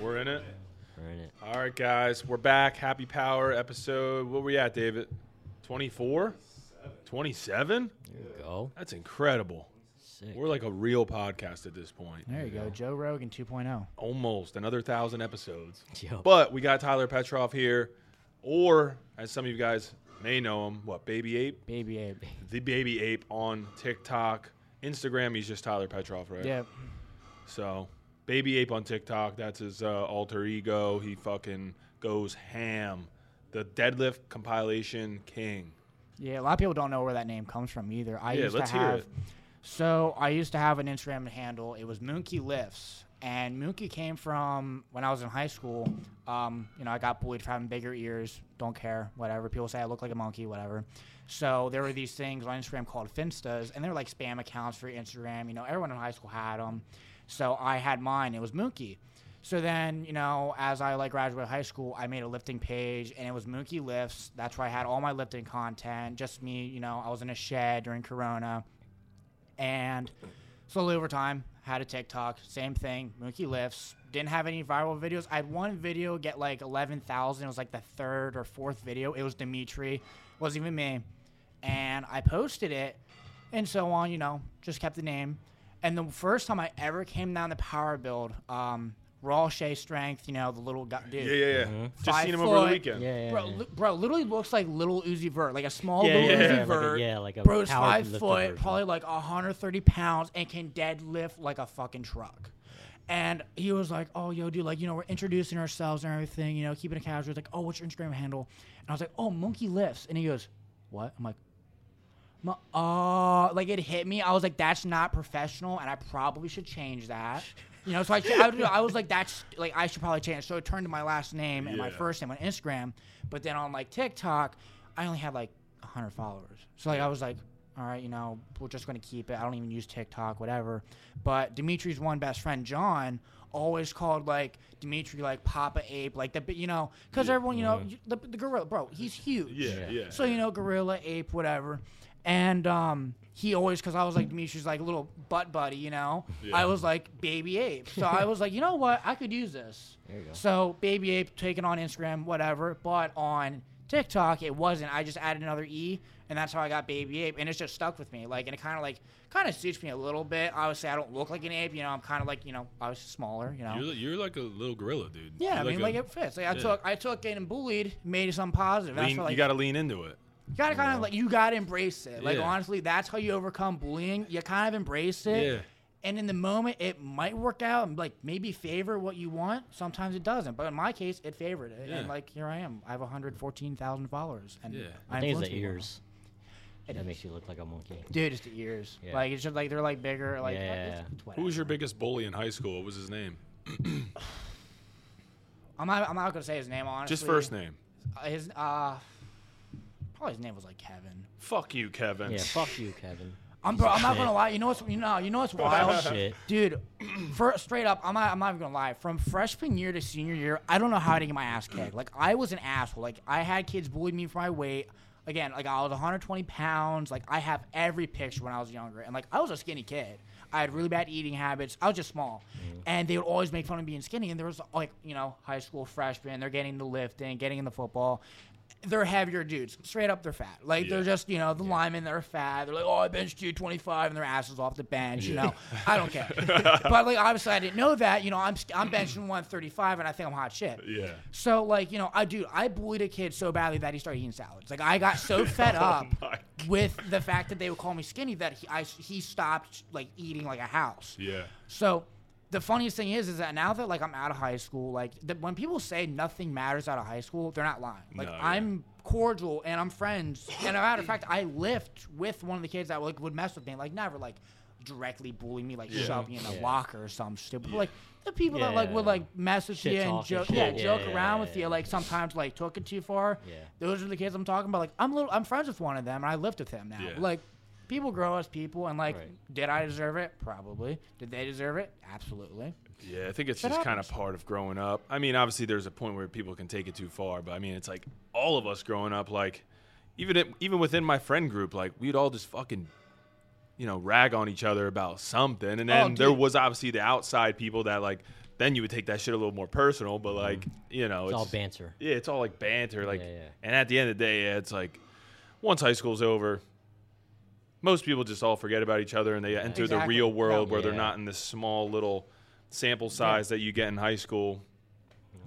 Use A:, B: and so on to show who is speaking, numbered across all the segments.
A: We're in it.
B: We're in it.
A: All right, guys, we're back. Happy Power episode. What were we at, David? 24? 27?
B: There you go.
A: That's incredible.
B: Sick.
A: We're like a real podcast at this point.
C: There you go, Joe Rogan oh. 2.0.
A: Almost another thousand episodes.
B: Yo.
A: But we got Tyler Petroff here, or as some of you guys may know him, what, Baby Ape?
C: Baby ape.
A: The Baby Ape on TikTok. Instagram, he's just Tyler Petroff, right?
C: Yeah.
A: So, Baby Ape on TikTok, that's his uh, alter ego. He fucking goes ham. The deadlift compilation king.
C: Yeah, a lot of people don't know where that name comes from either. I
A: Yeah,
C: used
A: let's
C: to
A: hear
C: have
A: it.
C: So I used to have an Instagram handle. It was Moonkie Lifts. And Moonkie came from when I was in high school. Um, you know, I got bullied for having bigger ears. Don't care, whatever. People say I look like a monkey, whatever. So there were these things on Instagram called Finstas, and they were like spam accounts for Instagram. You know, everyone in high school had them. So I had mine. It was Mookie. So then, you know, as I like graduated high school, I made a lifting page, and it was Mookie Lifts. That's where I had all my lifting content. Just me, you know, I was in a shed during Corona, and slowly over time, had a TikTok. Same thing, Mookie Lifts. Didn't have any viral videos. I had one video get like eleven thousand. It was like the third or fourth video. It was Dimitri, it wasn't even me, and I posted it, and so on. You know, just kept the name. And the first time I ever came down the power build, um, raw Shea strength, you know, the little guy, dude.
A: Yeah, yeah, yeah.
B: Mhm.
A: Just seen him over the weekend.
B: Yeah, yeah,
C: Bro,
B: yeah.
C: li- bro, literally looks like little Uzi Vert, like a small
B: Yeah,
C: little
B: yeah,
C: Uzi
B: yeah, like a-
C: Vert.
B: yeah, like a
C: Bro's
B: power
C: five foot,
B: version.
C: probably like 130 pounds, and can deadlift like a fucking truck. And he was like, "Oh, yo, dude, like, you know, we're introducing ourselves and everything, you know, keeping it casual." He's like, "Oh, what's your Instagram handle?" And I was like, "Oh, Monkey Lifts," and he goes, "What?" I'm like, "Mo- "Oh," like it hit me. I was like, "That's not professional, and I probably should change that." You know, so I, I, I was like, "That's like I should probably change." So it turned to my last name and my first name on Instagram, but then on like TikTok, I only had like 100 followers. So like I was like, all right, you know, we're just gonna keep it. I don't even use TikTok, whatever. But Dimitri's one best friend, John, always called like Dimitri like Papa Ape, like the you know, because everyone you know uh-huh. the, the gorilla, bro, he's huge.
A: Yeah,
B: Yeah.
A: yeah.
C: So you know, gorilla, ape, whatever. And um, he always, because I was like Dimitri's like a little butt buddy, you know.
A: Yeah.
C: I was like baby ape, so I was like, you know what, I could use this.
B: There you go.
C: So baby ape taken on Instagram, whatever. But on TikTok, it wasn't. I just added another e, and that's how I got baby ape, and it's just stuck with me. Like, and it kind of like kind of suits me a little bit. Obviously, I don't look like an ape, you know. I'm kind of like you know, I was smaller, you know.
A: You're, you're like a little gorilla, dude.
C: yeah, I
A: You're
C: mean,
A: a-
C: like it fits. Like I
A: yeah.
C: took, I took getting bullied, made it something positive. That's
A: lean,
C: what, like,
A: you got to lean into it.
C: You gotta kind of
B: Yeah.
C: like you gotta embrace it. Like
A: Yeah.
C: honestly, that's how you overcome bullying. You kind of embrace it.
A: Yeah.
C: And in the moment, it might work out and like maybe favor what you want. Sometimes it doesn't. But in my case, it favored it. And
A: Yeah.
C: like here I am. I have 114,000 followers. And
A: Yeah.
B: I
C: I
B: think it's the
C: people.
B: ears.
C: It
B: that
C: is.
B: makes you look like a monkey.
C: Dude, it's the ears.
B: Yeah.
C: Like it's just like they're like bigger. Like
B: Yeah.
C: it's, it's
A: Who was your biggest bully in high school? What was his name?
C: I'm not. I'm not gonna say his name honestly.
A: Just first name.
C: Uh, His uh, probably his name was like Kevin.
A: Fuck you, Kevin.
B: Yeah, fuck you, Kevin.
C: I'm bro. I'm not gonna lie. You know what's you know you know what's wild.
B: Shit.
C: Dude, for, straight up, I'm not, I'm not even gonna lie. From freshman year to senior year, I don't know how to get my ass kicked. Like I was an asshole. Like I had kids bully me for my weight. Again, like I was 120 pounds. Like I have every picture when I was younger, and like I was a skinny kid. I had really bad eating habits. I was just small, mm-hmm. and they would always make fun of being skinny. And there was like you know high school freshmen, they're getting the lifting, getting in the football. They're heavier dudes. Straight up, they're fat. Like they're just, you know, the linemen, they're fat. They're like, oh, I benched you 25, and their asses off the bench. You know, I don't care. but like, obviously, I didn't know that. You know, I'm I'm benching 135, and I think I'm hot shit.
A: Yeah.
C: So like, you know, I dude, I bullied a kid so badly that he started eating salads. Like, I got so fed oh up
A: Oh my
C: with the fact that they would call me skinny that he I, he stopped like eating like a house.
A: Yeah.
C: So the funniest thing is, is that now that like I'm out of high school, like the, when people say nothing matters out of high school, they're not lying. Like
A: No, yeah.
C: I'm cordial and I'm friends. And a matter of fact, I lift with one of the kids that like would mess with me, like never like directly bully me, like
A: Yeah.
C: shove me in a
B: Yeah.
C: locker or some stupid. But, like the people that like would like mess with
B: Shit
C: you and joke, yeah,
B: Yeah,
C: joke
B: yeah,
C: around
B: yeah,
C: with you, like sometimes like took it too far.
B: Yeah.
C: Those are the kids I'm talking about. Like I'm little, I'm friends with one of them, and I lift with him now.
A: Yeah.
C: Like people grow as people, and like,
B: Right.
C: did I deserve it? Probably. Did they deserve it? Absolutely.
A: Yeah, I think it's
C: That
A: just kind of part of growing up. I mean, obviously, there's a point where people can take it too far, but I mean, it's like all of us growing up, like even it, even within my friend group, like we'd all just fucking, you know, rag on each other about something, and oh, then
C: Oh,
A: there was obviously the outside people that like then you would take that shit a little more personal. But mm-hmm. like, you know,
B: It's all banter.
A: yeah, it's all like banter. Like,
B: Yeah, yeah.
A: and at the end of the day, yeah, it's like once high school's over, most people just all forget about each other and they enter the real world where they're not in this small little sample size that you get in high school.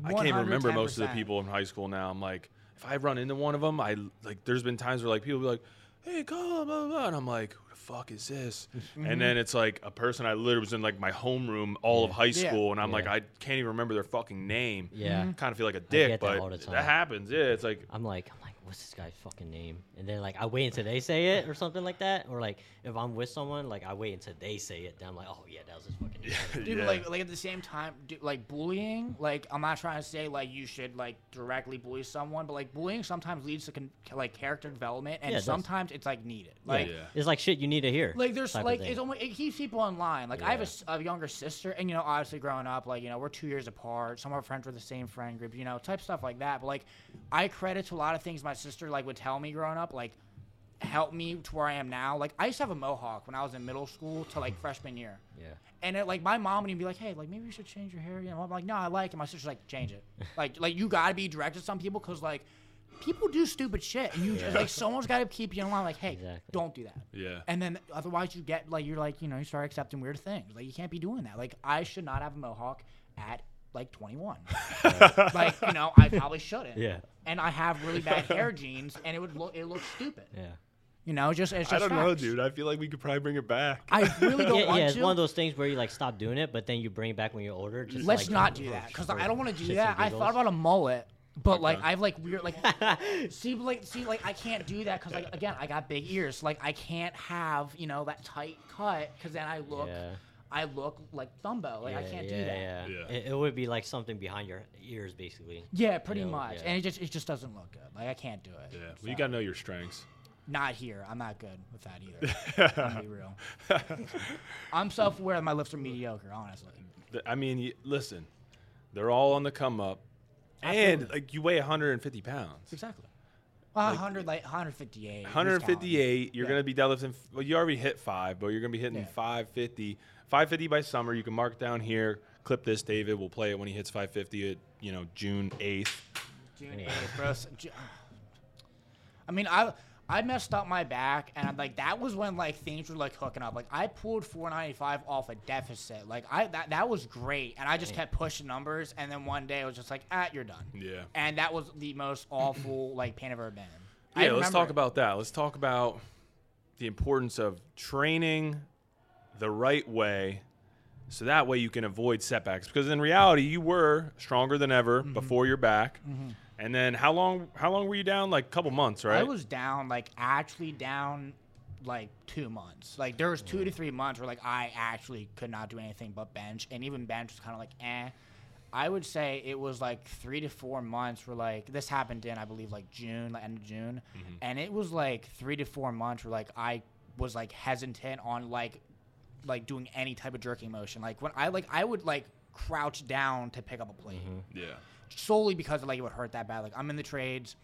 A: I can't even remember most of the people in high school now. I'm like, if I run into one of them, I like. There's been times where like people be like, "Hey, call," blah, blah, blah, and I'm like, "Who the fuck is this?" And then it's like a person I literally was in like my homeroom all of
B: Yeah.
A: high
C: Yeah.
A: school, and I'm like, I can't even remember their fucking name.
B: Yeah.
C: Mm-hmm.
A: kind of feel like a dick,
B: get that
A: but
B: all the time.
A: that happens. Yeah, it's like
B: I'm like, I'm like, what's this guy's fucking name? And then like I wait until they say it or something like that. Or like if I'm with someone, like I wait until they say it. Then I'm like, oh yeah, that was his fucking name.
C: Dude,
A: yeah.
C: like, like at the same time, dude, like bullying. Like, I'm not trying to say like you should like directly bully someone, but like bullying sometimes leads to con- like character development, and
B: Yeah, it does.
C: sometimes it's like needed. Like,
A: yeah.
B: It's like shit you need to hear.
C: like there's like it's almost it keeps people in line. Like I have a
B: Yeah.
C: s- a, younger sister, and you know, obviously growing up, like you know, we're two years apart. Some of our friends were the same friend group, you know, type stuff like that. But like, I credit to a lot of things my sister like would tell me growing up, like help me to where I am now. Like I used to have a mohawk when I was in middle school to like freshman year.
B: yeah.
C: And it, like my mom would even be like, "Hey, like maybe you should change your hair." You know, I'm like, "No, I like it." My sister's like, "Change it." like, like you gotta be direct to some people because like people do stupid shit, and you just like someone's gotta keep you in line. Like, hey,
B: Exactly.
C: don't do that.
A: Yeah.
C: And then otherwise you get like you're like you know you start accepting weird things. Like you can't be doing that. Like I should not have a mohawk at like 21. like you know I probably shouldn't.
B: Yeah.
C: And I have really bad hair genes, and it would look it looks stupid.
B: Yeah.
C: You know, just it's
A: I don't know, dude. I feel like we could probably bring it back.
C: I really don't
B: Yeah,
C: want
B: yeah, it's
C: to.
B: one of those things where you like stop doing it, but then you bring it back when you're older. Just
C: Let's
B: like,
C: not do that because I don't want to do that. I thought about a mullet, but like I've like weird like see like see like I can't do that because like again I got big ears. Like I can't have you know that tight cut because then I look
B: Yeah.
C: I look like Dumbo. Like I can't
B: yeah,
C: do that.
B: Yeah.
A: Yeah.
B: It, it would be like something behind your ears, basically.
C: Yeah, pretty
B: know,
C: much.
B: yeah.
C: And it just it just doesn't look good. Like I can't do it.
A: Yeah. Well,
C: So,
A: you gotta know your strengths.
C: not here. I'm not good with that either. I'm be real. I'm self-aware that my lifts are mediocre, honestly.
A: I mean, y- listen, they're all on the come up, and like you weigh 150 pounds.
C: Exactly. Well, 100 like 158.
A: 158. You're
C: Yeah.
A: gonna be deadlifting. Well, you already hit five, but you're gonna be hitting
C: Yeah.
A: 550. 550 by summer. You can mark down here. Clip this, David. We'll play it when he hits 550 at you know June 8th.
C: June 8th, bro. S- Ju- I mean, I I messed up my back, and I'm like that was when like things were like hooking up. Like I pulled 495 off a deficit. Like I that that was great, and I just kept pushing numbers, and then one day it was just like, ah, you're done.
A: Yeah.
C: And that was the most awful like pain I've ever been. in. I
A: Yeah, let's
C: remember
A: talk about that. Let's talk about the importance of training the right way so that way you can avoid setbacks because in reality you were stronger than ever
C: Mm-hmm.
A: before your back. And then how long how long were you down? Like a couple months, right?
C: I was down, like actually down, like two months. Like there was two to three months where like I actually could not do anything but bench, and even bench was kind of like eh. I would say it was like three to four months where like this happened in I believe like June, like end of June, and it was like three to four months where like I was like hesitant on like like doing any type of jerking motion. Like when I like I would like crouch down to pick up a plate mm-hmm.
A: yeah.
C: solely because like it would hurt that bad. Like I'm in the trades.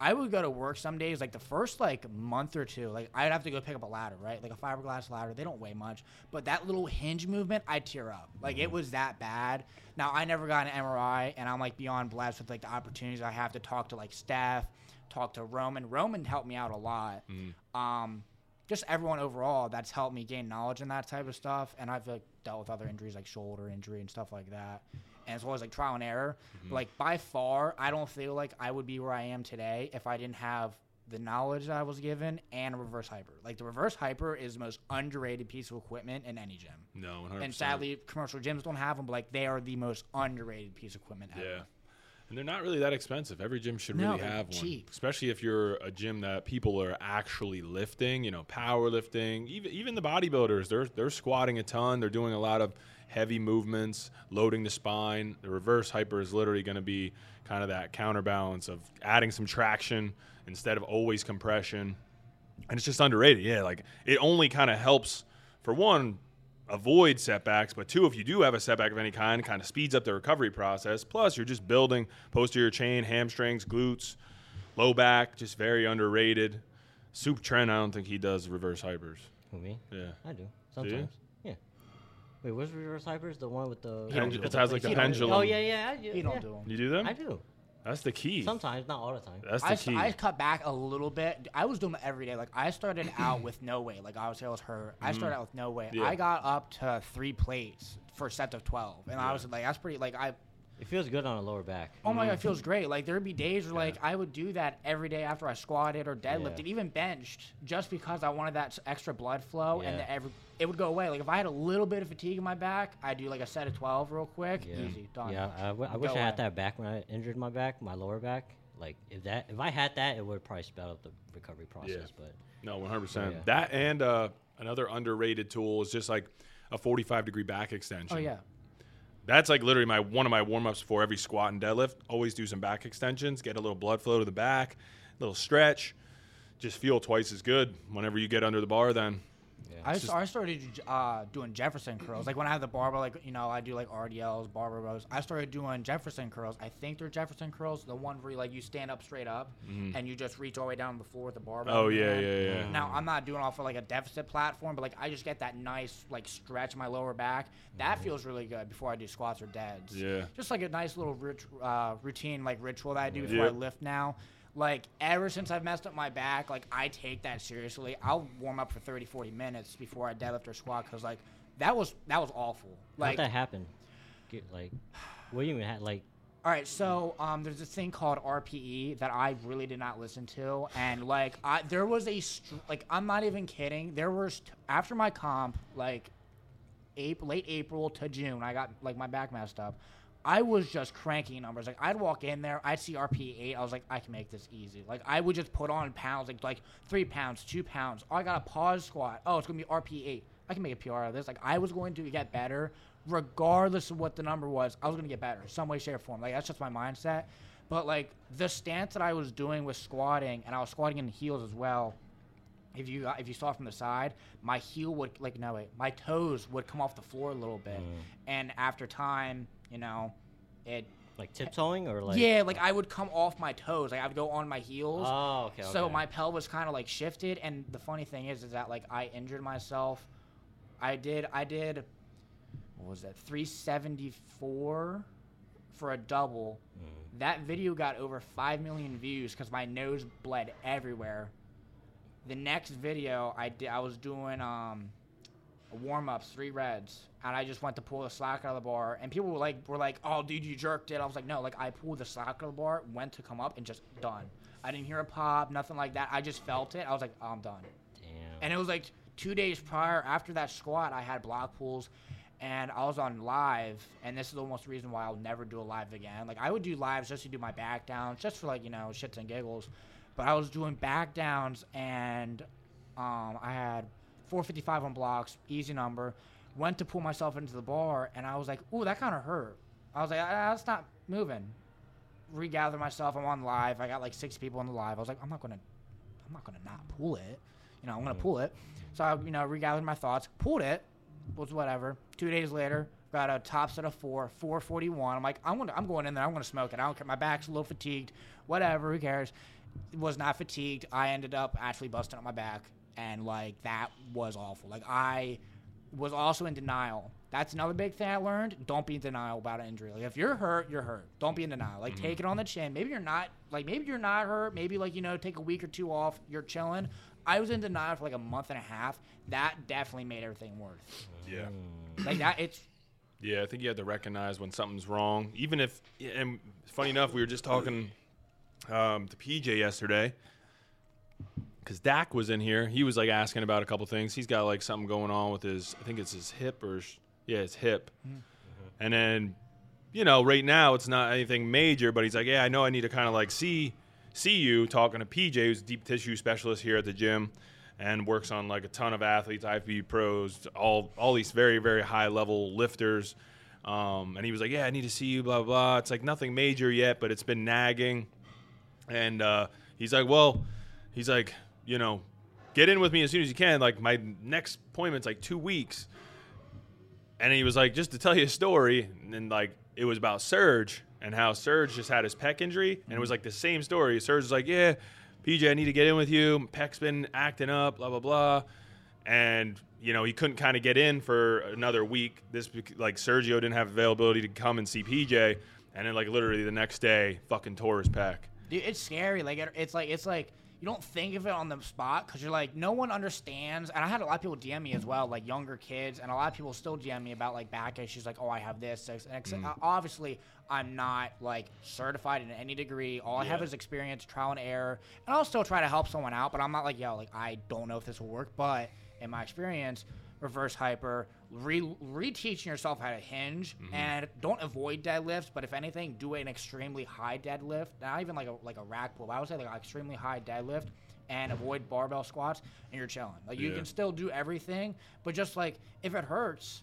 C: I would go to work some days, like the first like month or two, like I'd have to go pick up a ladder, right? Like a fiberglass ladder. They don't weigh much, but that little hinge movement, I'd tear up. Like it mm-hmm. was that bad. Now I never got an MRI, and I'm like beyond blessed with like the opportunities I have to talk to like staff, talk to Roman. Roman helped me out a lot. Mm. Um, just everyone overall that's helped me gain knowledge in that type of stuff. And I've like dealt with other injuries like shoulder injury and stuff like that. And well as like trial and error. But, like by far, I don't feel like I would be where I am today if I didn't have the knowledge that I was given and a reverse hyper. Like the reverse hyper is the most underrated piece of equipment in any gym.
A: No, 100%.
C: And sadly, commercial gyms don't have them, but like they are the most underrated piece of equipment ever.
A: Yeah. And they're not really that expensive. Every gym should
C: No,
A: really have one.
C: cheap.
A: Especially if you're a gym that people are actually lifting, you know, powerlifting. Even even the bodybuilders, they're they're squatting a ton. They're doing a lot of heavy movements, loading the spine. The reverse hyper is literally going to be kind of that counterbalance of adding some traction instead of always compression. And it's just underrated. Yeah, like it only kind of helps for one avoid setbacks, but two, if you do have a setback of any kind, kind of speeds up the recovery process. Plus, you're just building posterior chain, hamstrings, glutes, low back, just very underrated. Soup Trent, I don't think he does reverse hypers.
B: Who me?
A: Yeah.
B: I do
A: you?
B: sometimes. Yeah. Wait, what's reverse hypers? The one with the.
C: He
A: Pendu- it
C: it.
A: has like the
C: He don't do it.
A: pendulum.
B: Oh yeah, yeah. I, yeah
C: You don't
B: yeah.
C: do them.
A: You do them?
B: I do.
A: That's the key.
B: Sometimes, not all the time.
A: That's the
C: I,
A: key.
C: I cut back a little bit. I was doing it every day. Like I started out with no weight. Like obviously I was hurt. I started out with no weight.
A: Mm-hmm. Yeah.
C: I got up to three plates for a set of twelve, and I was like, that's pretty. Like I,
B: It feels good on the lower back.
C: oh my god, it feels great. Like there'd be days where like I would do that every day after I squatted or deadlifted,
B: Yeah.
C: even benched, just because I wanted that extra blood flow, and the every it would go away. Like if I had a little bit of fatigue in my back, I'd do like a set of twelve real quick,
B: Yeah.
C: easy, done.
B: Yeah, I, w- I wish
C: Go
B: I had that back when I injured my back, my lower back. Like if that, if I had that, it would probably sped up the recovery process. But
A: No, 100%. That and uh, another underrated tool is just like a 45 degree back extension.
C: Oh yeah.
A: That's like literally my one of my warm ups for every squat and deadlift. Always do some back extensions, get a little blood flow to the back, little stretch. Just feel twice as good whenever you get under the bar. Then
B: yeah,
C: I,
A: It's
C: st- I started uh, doing Jefferson curls. Like when I have the barbell, like you know, I do like RDLs, barbell rows. I started doing Jefferson curls. I think they're Jefferson curls, the one where you, like you stand up straight up and you just reach all the way down the floor with the barbell.
A: oh
C: in
A: yeah, yeah, yeah.
C: Now I'm not doing off of like a deficit platform, but like I just get that nice like stretch in my lower back. That feels really good before I do squats or deads.
A: Yeah.
C: Just like a nice little rit- uh, routine, like ritual that I do before I lift now. Like ever since I've messed up my back, like I take that seriously. I'll warm up for 30, 40 minutes before I deadlift or squat because like that was that was awful.
B: how'd that happen? Get, like, what do you even have? Like,
C: all right, so um, there's this thing called RPE that I really did not listen to, and like I there was a str- like I'm not even kidding. There was t- after my comp like April, late April to June, I got like my back messed up. I was just cranking numbers. Like I'd walk in there, I'd see RP eight. I was like, I can make this easy. Like I would just put on pounds, like like three pounds, two pounds. Oh, I got a pause squat. Oh, it's gonna be RP eight. I can make a PR out of this. Like I was going to get better, regardless of what the number was. I was gonna get better, some way, shape, or form. Like that's just my mindset. But like the stance that I was doing with squatting, and I was squatting in heels as well. If you if you saw from the side, my heel would like no wait, my toes would come off the floor a little bit, mm. and after time, you know, it
B: like tiptoeing or like?
C: yeah, like I would come off my toes, like I would go on my heels.
B: Oh, okay.
C: So
B: okay.
C: my pelvis kind of like shifted, and the funny thing is, is that like I injured myself. I did, I did, what was that? 374 for a double.
B: Mm.
C: That video got over five million views because my nose bled everywhere. The next video I did, I was doing um, warm ups, three reds, and I just went to pull the slack out of the bar, and people were like, were like, "Oh, dude, you jerked it." I was like, "No, like I pulled the slack out of the bar, went to come up, and just done." I didn't hear a pop, nothing like that. I just felt it. I was like, oh, "I'm done."
B: Damn.
C: And it was like two days prior, after that squat, I had block pulls, and I was on live, and this is almost the reason why I'll never do a live again. Like I would do lives just to do my back downs, just for like you know shits and giggles, but I was doing back downs, and um, I had 455 on blocks, easy number. Went to pull myself into the bar, and I was like, "Ooh, that kind of hurt." I was like, ah, "That's not moving." Regather myself. I'm on live. I got like six people on the live. I was like, "I'm not gonna, I'm not gonna not pull it." You know, I'm gonna pull it. So I, you know, regathered my thoughts, pulled it, was whatever. Two days later, got a top set of four, 441. I'm like, I'm gonna, I'm going in there, I'm gonna smoke it. I don't care. My back's a little fatigued, whatever. Who cares? Was not fatigued. I ended up actually busting up my back, and like that was awful. Like I was also in denial. That's another big thing I learned. Don't be in denial about an injury. Like if you're hurt, you're hurt. Don't be in denial. Like take it on the chin. Maybe you're not like maybe you're not hurt. Maybe like you know take a week or two off. You're chilling. I was in denial for like a month and a half. That definitely made everything worse.
A: Yeah.
C: Like that, it's
A: Yeah, I think you have to recognize when something's wrong, even if. And funny enough, we were just talking um, to PJ yesterday because Dak was in here. He was like asking about a couple things. He's got like something going on with his. I think it's his hip or yeah, his hip. And then, you know, right now it's not anything major, but he's like, yeah, I know I need to kind of like see see you talking to PJ, who's a deep tissue specialist here at the gym and works on like a ton of athletes, IFBB pros, all all these very very high level lifters. Um, and he was like, "Yeah, I need to see you." Blah blah. blah. It's like nothing major yet, but it's been nagging. And uh, he's like, "Well, he's like, you know, get in with me as soon as you can. Like my next appointment's like two weeks." And he was like, "Just to tell you a story," and then like it was about Serge and how Serge just had his pec injury, and it was like the same story. Serge was like, "Yeah, PJ, I need to get in with you. Pec's been acting up, blah blah blah." and you know he couldn't kind of get in for another week. This like Sergio didn't have availability to come and see PJ, and then like literally the next day, fucking tore his pec.
C: Dude, it's scary. Like it, it's like it's like you don't think of it on the spot because you're like no one understands. And I had a lot of people DM me as well, like younger kids, and a lot of people still DM me about like back issues, like oh I have this. And ex- uh, obviously I'm not like certified in any degree. All I have is experience, trial and error, and I'll still try to help someone out. But I'm not like yo, like I don't know if this will work. But in my experience. Reverse hyper, re- reteaching yourself how to hinge, and don't avoid deadlifts. But if anything, do an extremely high deadlift. Not even like a like a rack pull. but I would say like an extremely high deadlift, and avoid barbell squats, and you're chilling. Like you
A: Yeah.
C: can still do everything, but just like if it hurts,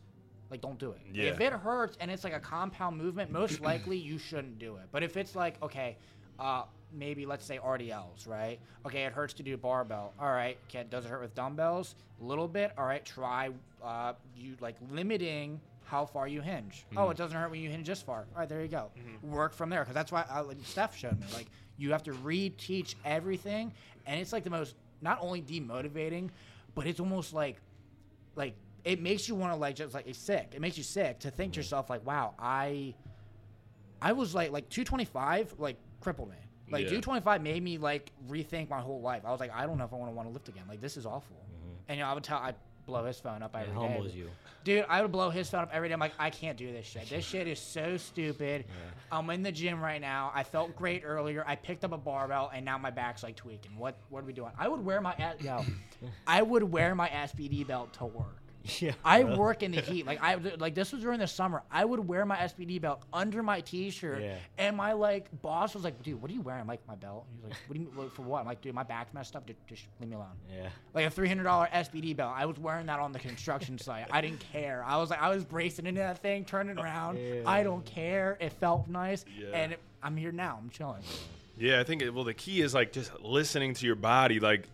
C: like don't do it. Like, If it hurts and it's like a compound movement, most likely you shouldn't do it. But if it's like okay, uh, maybe let's say RDLs, right? Okay, it hurts to do barbell. All right, can does it hurt with dumbbells? A little bit. All right, try uh, you like limiting how far you hinge. Oh, it doesn't hurt when you hinge this far. All right, there you go. Work from there because that's why uh, like Steph showed me. Like you have to reteach everything, and it's like the most not only demotivating, but it's almost like like it makes you want to like just like it's sick. It makes you sick to think to yourself like, wow, I I was like like 225 like crippled me. Like
A: Yeah.
C: 225 made me like rethink my whole life. I was like, I don't know if I want to want to lift again. Like this is awful. Mm-hmm. And you know, I would tell I blow his phone up
B: It
C: every day.
B: humbles you.
C: Dude, I would blow his phone up every day. I'm like, I can't do this shit. This shit is so stupid. I'm in the gym right now. I felt great earlier. I picked up a barbell and now my back's like tweaking. What what are we doing? I would wear my yo, I would wear my SBD belt to work.
B: Yeah.
C: I work in the heat. Like I like this was during the summer. I would wear my SBD belt under my t-shirt,
B: Yeah.
C: and my like boss was like, "Dude, what are you wearing?" I'm like, "My belt." He's like, "What do you mean like, for what?" I'm like, "Dude, my back's messed up. Dude, just leave me alone."
B: Yeah.
C: Like a three hundred dollar SBD belt. I was wearing that on the construction site. I didn't care. I was like, I was bracing into that thing, turning oh, around. I don't care. It felt nice,
A: Yeah.
C: and it, I'm here now. I'm chilling.
A: Yeah, I think it, well the key is like just listening to your body. Like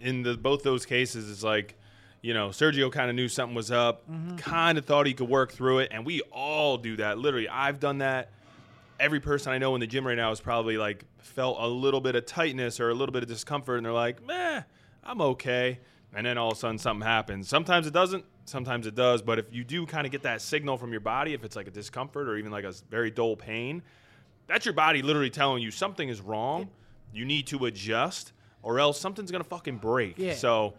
A: in the both those cases, it's like you know Sergio kind of knew something was up, mm-hmm. kind of thought he could work through it, and we all do that. Literally, I've done that. Every person I know in the gym right now is probably like felt a little bit of tightness or a little bit of discomfort, and they're like, "Meh, I'm okay." And then all of a sudden something happens. Sometimes it doesn't. Sometimes it does. But if you do kind of get that signal from your body, if it's like a discomfort or even like a very dull pain, that's your body literally telling you something is wrong. You need to adjust, or else something's gonna fucking break.
C: Yeah.
A: So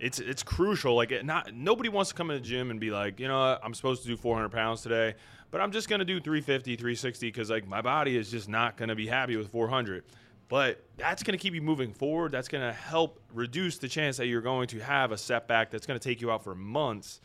A: it's it's crucial. Like it not nobody wants to come in the gym and be like, you know, I'm supposed to do 400 pounds today, but I'm just gonna do 350, 360 because like my body is just not gonna be happy with 400. But that's gonna keep you moving forward. That's gonna help reduce the chance that you're going to have a setback that's gonna take you out for months.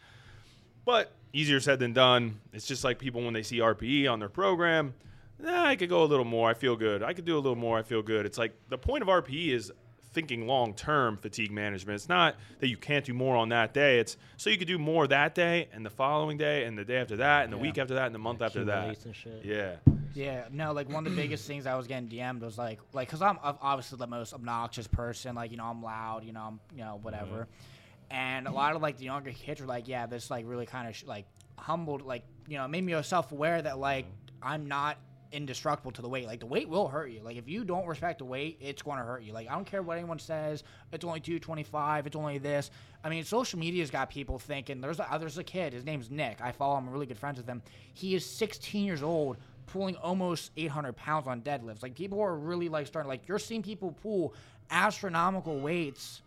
A: But easier said than done. It's just like people when they see RPE on their program. Nah, I could go a little more. I feel good. I could do a little more. I feel good. It's like the point of RPE is thinking long term fatigue management. It's not that you can't do more on that day. It's so you could do more that day and the following day and the day after that and the
C: Yeah.
A: week after that and the month after that.
B: Accumulates and shit.
A: Yeah.
C: Yeah, no, like one of the biggest things I was getting DM'd was like, like, cause I'm obviously the most obnoxious person. Like, you know, I'm loud. You know, I'm, you know, whatever. Mm-hmm. And a lot of like the younger kids were like, yeah, this like really kind of sh- like humbled, like, you know, made me self aware that like I'm not indestructible to the weight. Like the weight will hurt you. Like if you don't respect the weight, it's going to hurt you. Like I don't care what anyone says. It's only 225. It's only this. I mean, social media's got people thinking. There's a, there's a kid. His name's Nick. I follow him. I'm really good friends with him. He is 16 years old, pulling almost 800 pounds on deadlifts. Like people are really like starting. Like you're seeing people pull astronomical weights.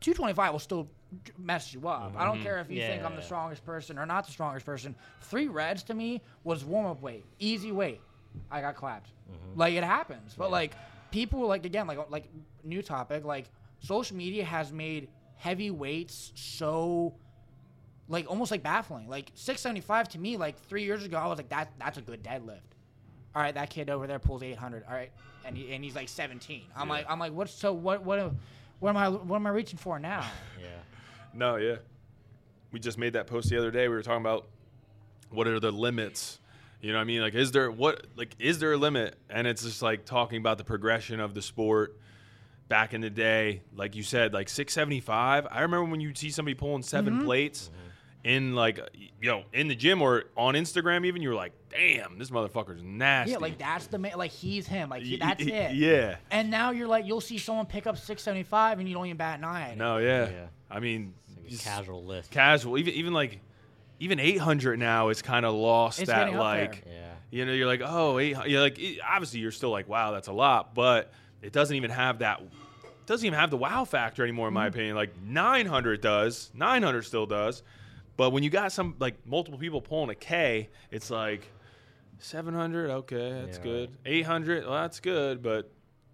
C: 225 will still mess you up. I don't mm-hmm. care if you think I'm the strongest person or not the strongest person. Three reds to me was warm up weight, easy weight. I got clapped. Mm-hmm. Like it happens, but like people like again like like new topic like social media has made heavy weights so like almost like baffling. Like 675 to me like three years ago I was like that that's a good deadlift. All right, that kid over there pulls 800. All right, and he, and he's like 17. I'm
A: Yeah.
C: like I'm like what's so what what what am I what am I reaching for now?
B: Yeah.
A: No, yeah. We just made that post the other day. We were talking about what are the limits. You know what I mean? Like is there what like is there a limit? And it's just like talking about the progression of the sport back in the day. Like you said, like 675. I remember when you see somebody pulling 7
C: Mm-hmm.
A: plates in like you know, in the gym or on Instagram even, you were like, "Damn, this motherfucker's nasty."
C: Yeah, like that's the man. Like he's him. Like he, that's it.
A: Yeah.
C: And now you're like, you'll see someone pick up 675 and you don't even bat an eye. at it.
A: No, yeah.
B: Yeah.
A: I mean,
B: a Casual lift.
A: casual. Even even like even 800 now is kind of lost
C: It's
A: that
C: getting up
A: like
C: there.
B: Yeah.
A: you know you're like oh 800 you're like obviously you're still like wow that's a lot but it doesn't even have that doesn't even have the wow factor anymore in my
C: Mm-hmm.
A: opinion like 900 does 900 still does but when you got some like multiple people pulling a k it's like 700 okay that's
B: Yeah,
A: good 800 well that's good but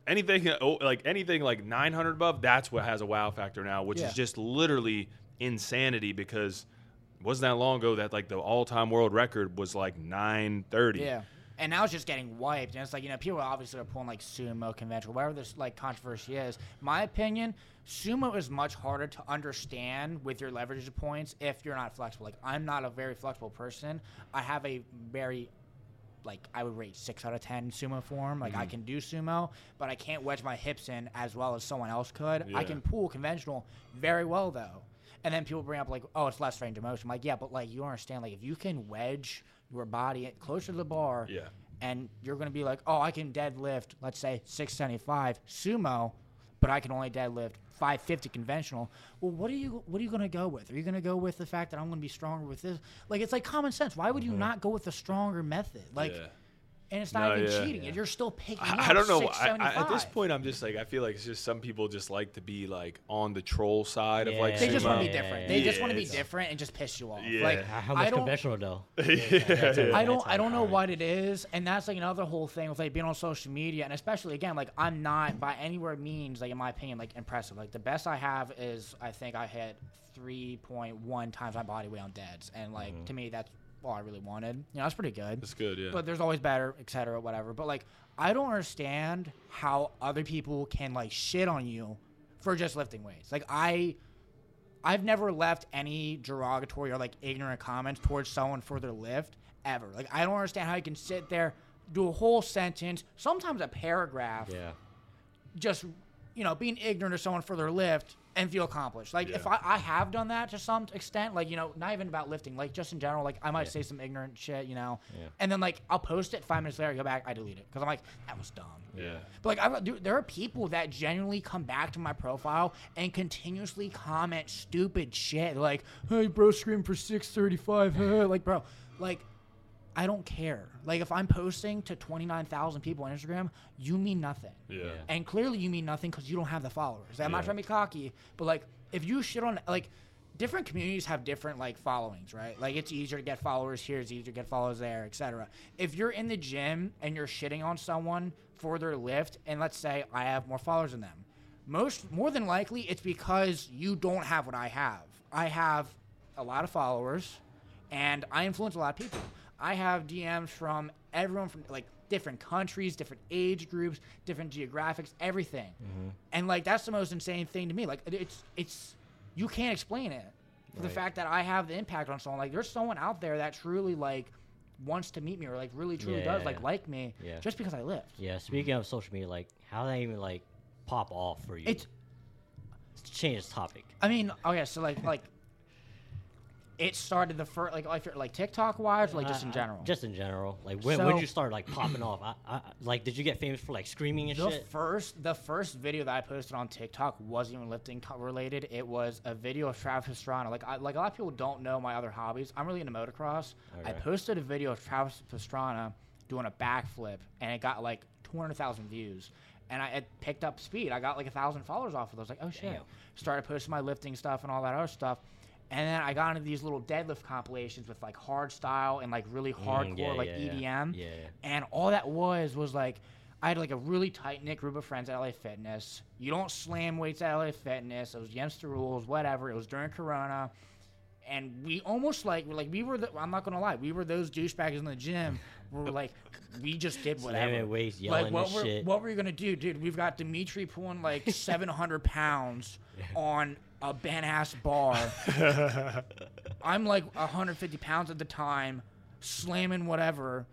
A: anything oh, like anything like 900 above that's what has a wow factor now which
C: Yeah.
A: is just literally insanity because it wasn't that long ago that like the all-time world record was like 930
C: Yeah. And now it's just getting wiped, and it's like you know people obviously are pulling like sumo, conventional, whatever this like controversy is. My opinion, sumo is much harder to understand with your leverage points if you're not flexible. Like I'm not a very flexible person. I have a very like I would rate six out of ten sumo form. Like
A: Mm-hmm.
C: I can do sumo, but I can't wedge my hips in as well as someone else could.
A: Yeah.
C: I can pull conventional very well though. And then people bring up like, oh, it's less range of motion. I'm like, yeah, but like you don't understand. Like if you can wedge your body closer to the bar,
A: Yeah.
C: and you're gonna be like, oh, I can deadlift, let's say 675 sumo, but I can only deadlift 550 conventional. Well, what are you what are you gonna go with? Are you gonna go with the fact that I'm gonna be stronger with this? Like it's like common sense. Why would you not go with the stronger method? Like,
A: Mm-hmm. Yeah.
C: And it's not
A: No,
C: even
A: yeah.
C: cheating. You're still picking.
A: I,
C: up
A: I don't know. I, I, at this point, I'm just like I feel like it's just some people just like to be like on the troll side of like
C: they just want to be different. They just want to be different and just piss you off.
A: Yeah.
C: Like
B: How how
C: I
B: much
C: don't,
B: conventional though?
A: yeah.
C: I don't I don't know what it is, and that's like another whole thing with like being on social media, and especially again like I'm not by anywhere means like in my opinion like impressive. Like the best I have is I think I hit 3.1 times my body weight on deads, and like mm. to me that's all I really wanted. You know, that's pretty good.
A: That's good. Yeah.
C: But there's always better, etc., whatever. But like, I don't understand how other people can like shit on you for just lifting weights. Like I, I've never left any derogatory or like ignorant comments towards someone for their lift ever. Like I don't understand how you can sit there, do a whole sentence, sometimes a paragraph,
B: Yeah.
C: just you know being ignorant of someone for their lift and feel accomplished like if I, I have done that to some extent like you know not even about lifting like just in general like i might
B: Yeah.
C: say some ignorant shit you know
B: Yeah.
C: and then like i'll post it five minutes later go back i delete it because i'm like that was dumb
A: yeah.
C: but like I, dude, there are people that genuinely come back to my profile and continuously comment stupid shit like hey bro scream for 635 like bro like i don't care like if i'm posting to 29000 people on instagram you mean nothing
A: Yeah.
B: Yeah.
C: and clearly you mean nothing because you don't have the followers. I'm not trying to be cocky, but like if you shit on like different communities have different like followings, right? Like it's easier to get followers here, it's easier to get followers there, etc. If you're in the gym and you're shitting on someone for their lift, and let's say I have more followers than them, most more than likely it's because you don't have what I have. I have a lot of followers, and I influence a lot of people. I have DMs from everyone from like different countries, different age groups, different geographics, everything. Mm-hmm. And like that's the most insane thing to me. Like it's it's you can't explain it. For the fact that I have the impact on someone. Like there's someone out there that truly like wants to meet me or like really truly
B: Yeah,
C: does
B: yeah,
C: like
B: yeah.
C: like me
B: Yeah.
C: just because I lift.
B: Yeah. Speaking of social media, like how that even like pop off for you?
C: It's
B: change the topic.
C: I mean, okay, so like like it started the first like like, like TikTok wise, or, like just in general.
B: Just in general. Like when
C: So-
B: when did you start like popping off? I, I, like did you get famous for like screaming and
C: the
B: shit?
C: first the first video that I posted on TikTok wasn't even lifting related. It was a video of Travis Pastrana. Like I, like a lot of people don't know my other hobbies. I'm really into motocross. I posted a video of Travis Pastrana doing a backflip, and it got like 200,000 views. And I it picked up speed. I got like a thousand followers off of those. Like oh shit.
B: Damn.
C: Started posting my lifting stuff and all that other stuff. And then I got into these little deadlift compilations with like hard style and like really hardcore
B: Mm, yeah,
C: like
B: yeah,
C: EDM.
B: yeah. Yeah.
C: And all that was was like I had like a really tight knit group of friends at LA Fitness. You don't slam weights at LA Fitness. It was against the rules, whatever. It was during Corona. And we almost like were like we were the I'm not gonna lie, we were those douchebags in the gym. We were like we just did whatever.
B: Slamming weights,
C: like
B: yelling
C: what were
B: shit.
C: what were you gonna do, dude? We've got Dimitri pulling like 700 pounds on a Ben ass bar. I'm like 150 pounds at the time, slamming whatever.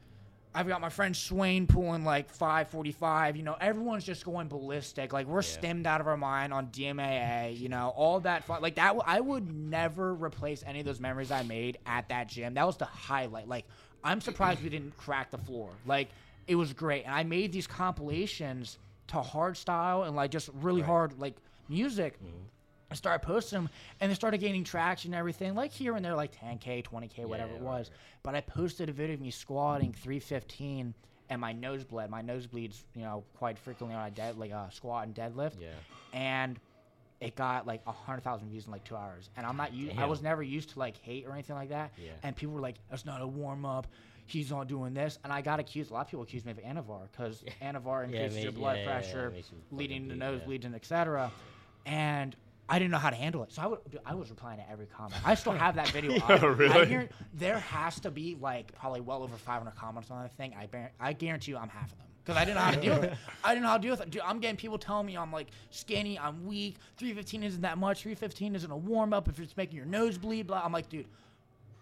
C: I've got my friend Swain pulling like 545. You know, everyone's just going ballistic. Like we're stemmed out of our mind on DMAA. You know, all that fun. Like that. I would never replace any of those memories I made at that gym. That was the highlight. Like I'm surprised we didn't crack the floor. Like it was great, and I made these compilations to hard style and like just really hard like music mm-hmm. I started posting them, and they started gaining traction and everything, like here and there, like 10k, 20k, whatever
B: Yeah,
C: it
B: right,
C: was. But I posted a video of me squatting 315, and my nose bled. My nose bleeds, you know, quite frequently on a dead, like a squat and deadlift
B: Yeah.
C: and it got like a hundred thousand views in like two hours. And I'm not used. I was never used to like hate or anything like that.
B: Yeah.
C: And people were like, "That's not a warm up. He's not doing this." And I got accused. A lot of people accused me of Anavar because Anavar
B: Yeah,
C: increases
B: it
C: your blood
B: yeah, yeah, yeah,
C: pressure,
B: it
C: leading to
B: yeah.
C: nosebleeds and etc. And I didn't know how to handle it, so I would. dude, I was replying to every comment. I still have that video.
A: Oh,
C: I
A: really?
C: guar- there has to be like probably well over 500 comments on that thing. I bar- I guarantee you, I'm half of them because I didn't know how to deal with it. I didn't know how to deal with it. Dude, I'm getting people telling me I'm like skinny, I'm weak. 315 isn't that much. 315 isn't a warm up if it's making your nose bleed. Blah. I'm like, dude,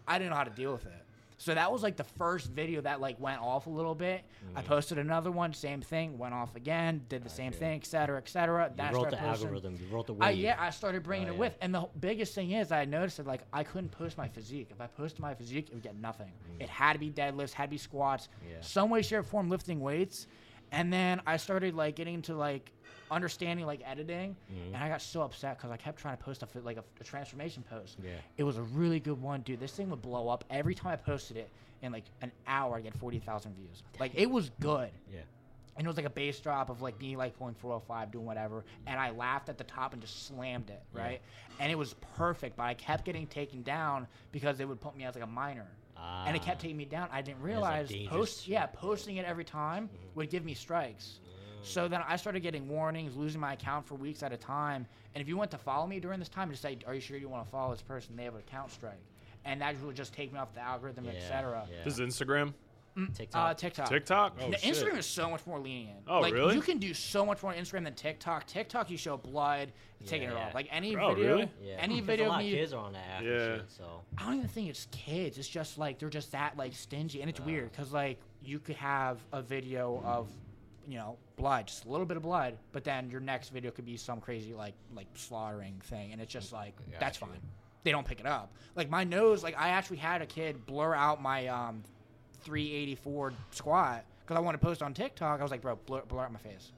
C: I didn't know how to deal with it. So that was like the first video that like went off a little bit. I posted another one, same thing, went off again, did the same
B: Gotcha.
C: thing, et cetera, et cetera.
B: You
C: Then
B: wrote the
C: posting-
B: algorithm. You wrote the
C: I, yeah, I started bringing
B: Oh,
C: it
B: yeah.
C: with, and the biggest thing is I noticed that like I couldn't post my physique. If I posted my physique, it would get nothing. It had to be deadlifts, had to be squats,
B: Mm. Yeah.
C: some way, shape, or form, lifting weights, and then I started like getting into like understanding like editing,
B: Mm-hmm.
C: and I got so upset because I kept trying to post a like a, a transformation post.
B: Yeah.
C: It was a really good one, dude. This thing would blow up every time I posted it. In like an hour, I get forty thousand views. Like it was good
B: Yeah.
C: and it was like a bass drop of like me like pulling 405 doing whatever and i laughed at the top and just slammed it
B: Yeah.
C: right and it was perfect but i kept getting taken down because they would put me as like a minor and it kept
B: Ah.
C: taking me down i didn't
B: was, like,
C: realize post yeah posting it every time would give me strikes so then i started getting warnings losing my account for weeks at a time and if you went to follow me during this time just say are you sure you want to follow this person they have an account strike and that would just take me off the algorithm
B: Yeah,
C: etc
B: yeah.
A: This is Instagram,
B: TikTok.
C: uh, tiktok
A: TikTok. Oh
C: the
A: shit.
C: Instagram is so much more lenient.
A: Oh,
C: like,
A: really?
C: You can do so much more on Instagram than TikTok. TikTok, you show blood, It's taking it
B: Yeah.
C: off. Like any
A: Oh,
C: video,
A: really?
B: yeah.
C: any
B: 'Cause
C: video
B: a
C: of
B: lot
C: me.
B: of kids are on that app.
A: Yeah.
B: And shit, so
C: I don't even think it's kids. It's just like they're just that like stingy, and it's weird because like you could have a video of, you know, blood, just a little bit of blood, but then your next video could be some crazy like like slaughtering thing, and it's just like that's fine. They don't pick it up. Like my nose, like I actually had a kid blur out my um 384 squat because I wanted to post on TikTok. I was like, bro, blur, blur out my face.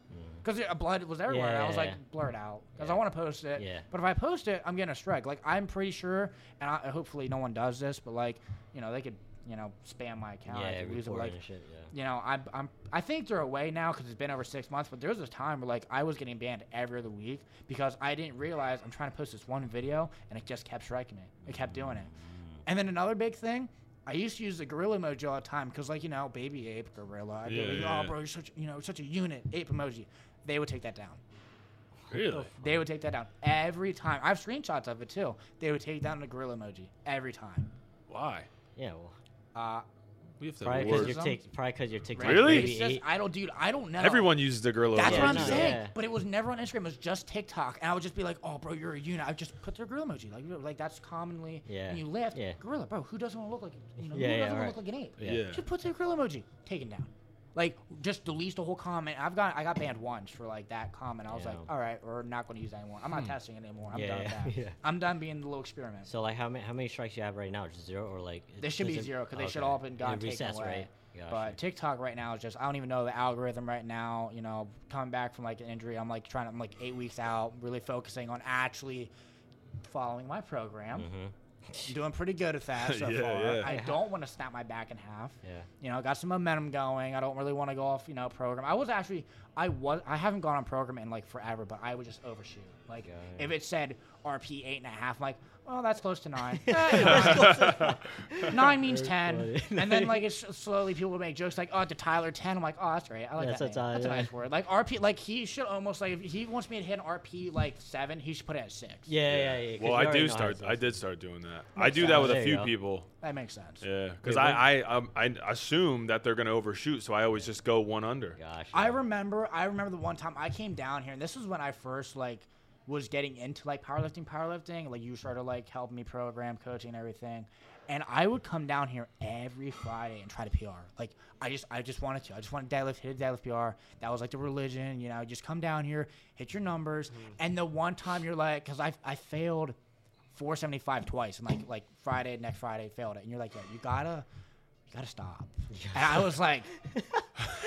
C: Because blood was everywhere. and I was
B: Mm. Yeah,
C: like,
B: yeah.
C: blur it out. Because I want to post it.
B: Yeah.
C: But if I post it, I'm getting a strike. Like, I'm pretty sure, and I, hopefully no one does this, but like, you know, they could, you know, spam my account.
B: Yeah,
C: could lose it. Like,
B: shit. Yeah.
C: you know, I'm, I'm, I think they're away now because it's been over six months. But there was a time where like I was getting banned every other week because I didn't realize I'm trying to post this one video and it just kept striking me. It kept doing it. Mm. And then another big thing, I used to use the gorilla emoji all the time because like you know, baby ape gorilla. I'd be
A: Yeah,
C: like,
A: yeah.
C: oh, bro, you're such, you know, such a unit ape emoji. They would take that down.
A: Really?
C: They would take that down every time. I have screenshots of it too. They would take down the gorilla emoji every time.
A: Why?
B: Yeah. Well,
C: Uh,
A: We have to
B: probably because you're
C: Racism?
B: tic- probably because you're TikTok.
A: Really?
C: It's just. I don't, dude. I don't know.
A: Everyone uses the gorilla.
C: That's
B: Yeah,
C: what I'm
B: no,
C: saying.
B: yeah.
C: But it was never on Instagram. It was just TikTok, and I would just be like, "Oh, bro, you're a unit." I would just put their gorilla emoji, like, like that's commonly
B: Yeah,
C: when you lift.
B: yeah.
C: Gorilla, bro. Who doesn't want to look like you know?
B: Yeah,
C: who
B: yeah,
C: doesn't want
B: right.
C: to look like an ape?
B: Yeah.
A: Yeah.
C: Just put their gorilla emoji. Taken down. Like just delete the whole comment. I've got I got banned once for like that comment. I was like, all right, we're not going to use that anymore. I'm not testing it anymore. I'm
B: Yeah,
C: done with
B: yeah,
C: that.
B: yeah.
C: I'm done being the little experiment.
B: So like how many how many strikes you have right now? Just zero or like?
C: They should be
B: does it-
C: zero because they should
B: okay.
C: all have been gone taken
B: resets,
C: away.
B: right? Gotcha.
C: But TikTok right now is just I don't even know the algorithm right now. You know, coming back from like an injury, I'm like trying to I'm like eight weeks out, really focusing on actually following my program.
B: Mhm.
C: I'm doing pretty good at that so
A: Yeah,
C: far.
A: yeah.
C: I don't want to snap my back in half.
B: Yeah.
C: You know, I got some momentum going. I don't really want to go off, you know, program. I was actually, I was, I haven't gone on program in like forever, but I would just overshoot. Like,
B: Got
C: if
B: it.
C: it said RP eight and a half, I'm like, oh, that's close to nine. Nine. nine means ten, and then like it's slowly people would make jokes like, oh, to Tyler ten. I'm like, oh, that's right. I like
B: Yeah,
C: that.
B: that's
C: name.
B: a
C: That's a nice word. Like RP, like he should almost like if he wants me to hit an RP like seven, he should put it at six.
B: Yeah, yeah, yeah. 'cause
A: Well, I do start. I did start doing that. I
C: Makes
A: do that with a
B: There you
A: few people.
C: that makes sense.
A: Yeah, because I, I um, I assume that they're gonna overshoot, so I always just go one under.
B: Gosh.
C: I remember I remember the one time I came down here and this was when I first like was getting into like powerlifting powerlifting like you started like helping me program coaching and everything. And I would come down here every Friday and try to PR like I just I just wanted to. I just wanted to deadlift hit a deadlift PR that was like the religion you know just come down here hit your numbers. Mm-hmm. And the one time you're like because I I failed 475 twice and like like Friday next Friday failed it. And you're like yeah you gotta you gotta stop. And I was like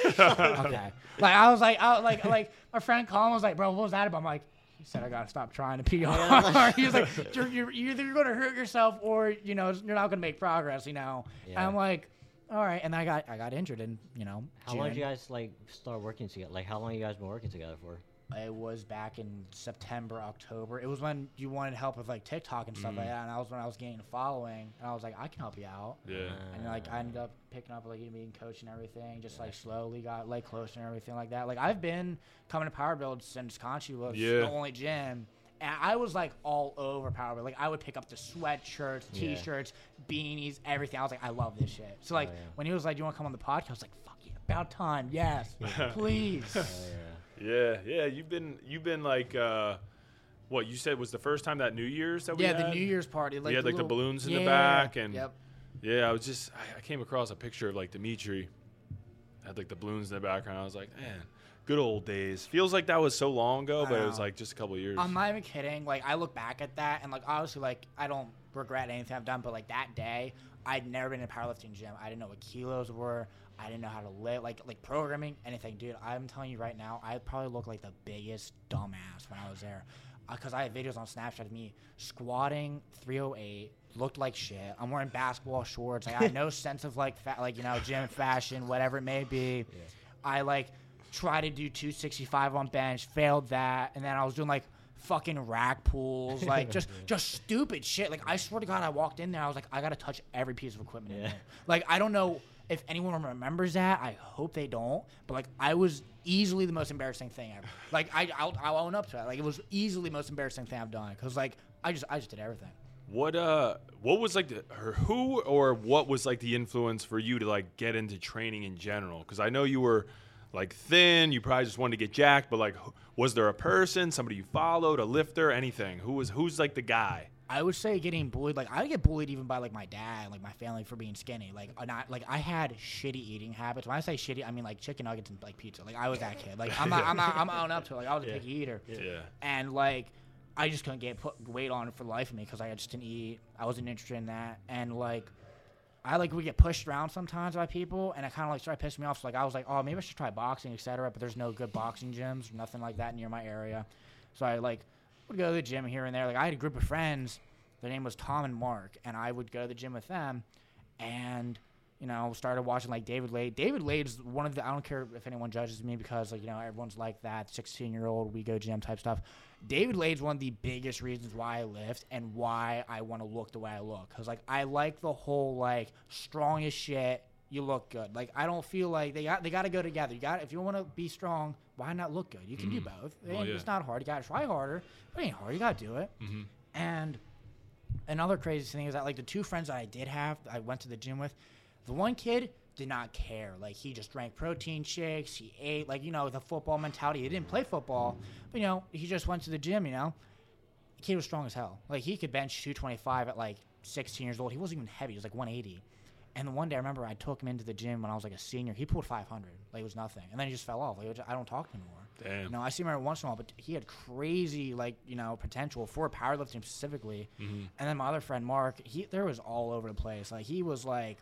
C: okay. Like I was like, I was like, like my friend Colin was like, bro, what was that about? I'm like, He said, "I gotta stop trying to PR."
B: Yeah.
C: he was like, you're, you're, you're either gonna hurt yourself or you know you're not gonna make progress. You know. And I'm like, all right. And then I got I got injured and you know.
B: How long did you guys like start working together? Like how long you guys been working together for?
C: It was back in September, October. It was when you wanted help with like TikTok and stuff
A: Mm.
C: like that, and that was when I was gaining a following, and I was like, I can help you out.
A: Yeah.
C: And like I ended up picking up like being coach and everything, just like slowly got like closer and everything like that. Like I've been coming to Power Build since Conchi was
A: Yeah.
C: the only gym. And I was like all over Power Build. Like I would pick up the sweatshirts, t-shirts, beanies, everything. I was like, I love this shit. So like
B: Oh, yeah.
C: when he was like, "Do you want to come on the podcast?" I was like, "Fuck yeah, about time, yes, please."
B: Oh,
A: Yeah, yeah. You've been you've been like uh what you said was the first time that New Year's that we
C: yeah,
A: had?
C: the New Year's party. Like
A: had,
C: the
A: like, the balloons in the back and-
C: yep.
A: Yeah, I was just I, came across a picture of like Dimitri had like the balloons in the background. I was like, man, good old days. Feels like that was so long ago, but it was like just a couple years.
C: I'm not even kidding. Like I look back at that and like obviously like I don't regret anything I've done, but like that day I'd never been in a powerlifting gym. I didn't know what kilos were. I didn't know how to live, like like programming anything, dude. I'm telling you right now, I probably look like the biggest dumbass when I was there, uh, because I had videos on Snapchat of me squatting 308, looked like shit. I'm wearing basketball shorts. I had no sense of like fa- like you know gym fashion, whatever it may be. I like tried to do 265 on bench, failed that, and then I was doing like fucking rack pulls, like just just stupid shit. Like I swear to God, I walked in there, I was like, I gotta touch every piece of equipment. In
B: Yeah.
C: Like I don't know if anyone remembers that. I hope they don't. But like I was easily the most embarrassing thing ever. Like I I'll, I'll own up to it. Like it was easily the most embarrassing thing I've done because like I just I just did everything.
A: What uh what was like the or who or what was like the influence for you to like get into training in general? Because I know you were like thin, you probably just wanted to get jacked, but like was there a person, somebody you followed, a lifter, anything? Who was who's like the guy?
C: I would say getting bullied. Like I get bullied even by like my dad, like my family for being skinny. Like not like I had shitty eating habits. When I say shitty, I mean like chicken nuggets and like pizza. Like I was that kid. Like I'm not. I'm not. I'm owning up to it. Like I was a picky eater.
A: Yeah.
C: And like I just couldn't get put weight on for the life of me because I just didn't eat. I wasn't interested in that. And like I like would get pushed around sometimes by people, and it kind of like started pissing me off. So like I was like, oh, maybe I should try boxing, etc. But there's no good boxing gyms, nothing like that near my area. So I like would go to the gym here and there. Like I had a group of friends. Their name was Tom and Mark, and I would go to the gym with them, and you know started watching like David Laid. David Laid's one of the. I don't care if anyone judges me because like you know everyone's like that. Sixteen year old we go gym type stuff. David Laid's one of the biggest reasons why I lift and why I want to look the way I look. Cause like I like the whole like strong as shit. You look good. Like I don't feel like they got they got to go together. You got if you want to be strong, why not look good? You can do both. It
A: Well, yeah.
C: It's not hard. You got to try harder. But it ain't hard. You got to do it.
A: Mhm.
C: And another crazy thing is that like the two friends that I did have, I went to the gym with, the one kid did not care. Like he just drank protein shakes. He ate like you know the football mentality. He didn't play football, but you know he just went to the gym. You know, the kid was strong as hell. Like he could bench 225 at like 16 years old. He wasn't even heavy. He was like 180. And one day I remember I took him into the gym when I was like a senior. He pulled 500. Like it was nothing. And then he just fell off. Like I don't talk to him anymore.
A: Damn.
C: You know, I see him every once in a while, but he had crazy, like, you know, potential for powerlifting specifically.
A: Mhm.
C: And then my other friend, Mark, he there was all over the place. Like, he was like,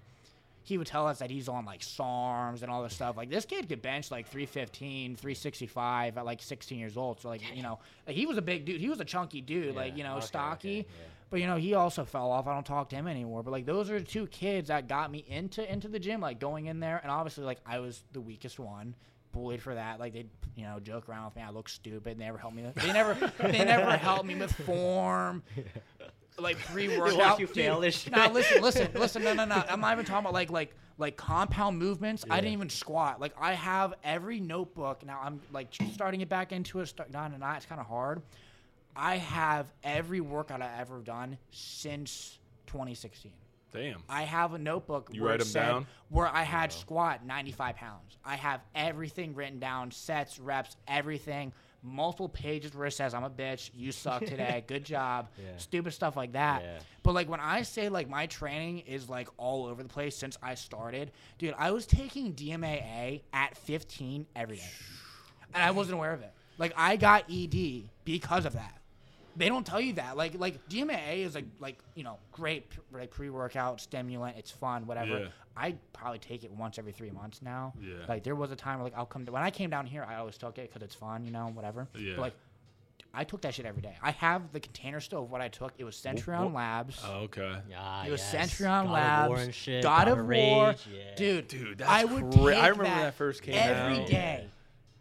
C: he would tell us that he's on like SARMs and all this stuff. Like, this kid could bench like 315, 365 at like 16 years old. So, like, you know, like, he was a big dude. He was a chunky dude, like, you know,
B: okay,
C: stocky.
B: okay, yeah.
C: But you know, he also fell off. I don't talk to him anymore. But like those are the two kids that got me into into the gym, like going in there. And obviously, like I was the weakest one, bullied for that. Like they, you know, joke around with me. I look stupid. They never helped me. They never, they never helped me with form. Like pre-workout.
B: you
C: Dude,
B: fail this shit.
C: Nah, listen, listen, listen. No, no, no. I'm not even talking about like like like compound movements. I didn't even squat. Like I have every notebook now. I'm like starting it back into it. Start down and not. It's kind of hard. I have every workout I've ever done since 2016.
A: Damn.
C: I have a notebook
A: You
C: where
A: write
C: it
A: 'em
C: said-
A: down?
C: where I had oh. squat 95 pounds. I have everything written down, sets, reps, everything. Multiple pages where it says I'm a bitch, you suck today, good job,
B: Yeah.
C: stupid stuff like that.
B: Yeah.
C: But like when I say like my training is like all over the place since I started, dude, I was taking DMAA at 15 every day, and I wasn't aware of it. Like I got ED because of that. They don't tell you that. Like like DMAA is like like you know great like pre workout stimulant. It's fun, whatever.
A: Yeah.
C: I probably take it once every three months now.
A: Yeah.
C: Like there was a time where like I'll come down when I came down here, I always took it because it's fun, you know, whatever.
A: Yeah.
C: But like I took that shit every day. I have the container still of what I took. It was Centurion
A: wh-
C: Labs.
A: Oh, okay.
B: Yeah,
C: it was
B: yes.
C: Centurion
B: God of
C: Labs.
B: War and shit.
C: God, of, War.
B: Rage, yeah.
C: Dude,
A: Dude, that's
C: I would
A: cra-
C: take
A: I remember
C: that
A: that first came
C: every
A: out.
C: day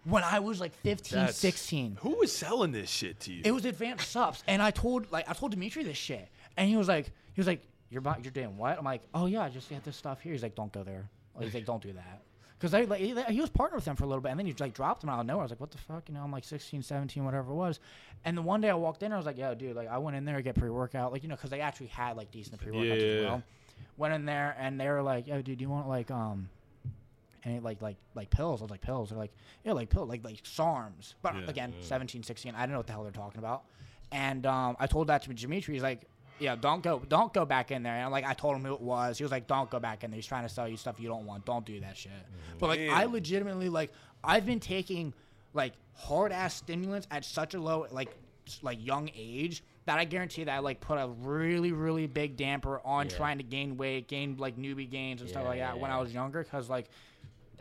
C: when I was like 15,
A: That's-
C: 16.
A: Who was selling this shit to you?
C: It was advanced subs, and I told like I told Dimitri this shit, and he was like, he was like, you're you're doing what? I'm like, oh yeah, I just got this stuff here. He's like, don't go there. Like, he's like, don't do that. Because I like he, he was partnered with them for a little bit, and then he like dropped them out of nowhere. I was like, what the fuck? You know, I'm like 16, 17, whatever it was. And the one day I walked in, I was like, yo, dude, like I went in there to get pre workout, like you know, because they actually had like decent pre workouts
A: Yeah.
C: as well. Went in there, and they were like, yo, dude, do you want like um. And it, like like like pills. I was like pills. They're like yeah, like pills, like like SARMs. But
A: Yeah.
C: again, 17, 16. I don't know what the hell they're talking about. And um, I told that to Dimitri. He's like, yeah, don't go, don't go back in there. And I'm like, I told him who it was. He was like, don't go back in there. He's trying to sell you stuff you don't want. Don't do that shit. But like, I legitimately like, I've been taking like hard ass stimulants at such a low like like young age that I guarantee that I like put a really really big damper on
B: Yeah.
C: trying to gain weight, gain like newbie gains and stuff like that
B: yeah,
C: when
B: yeah.
C: I was younger. Cause like.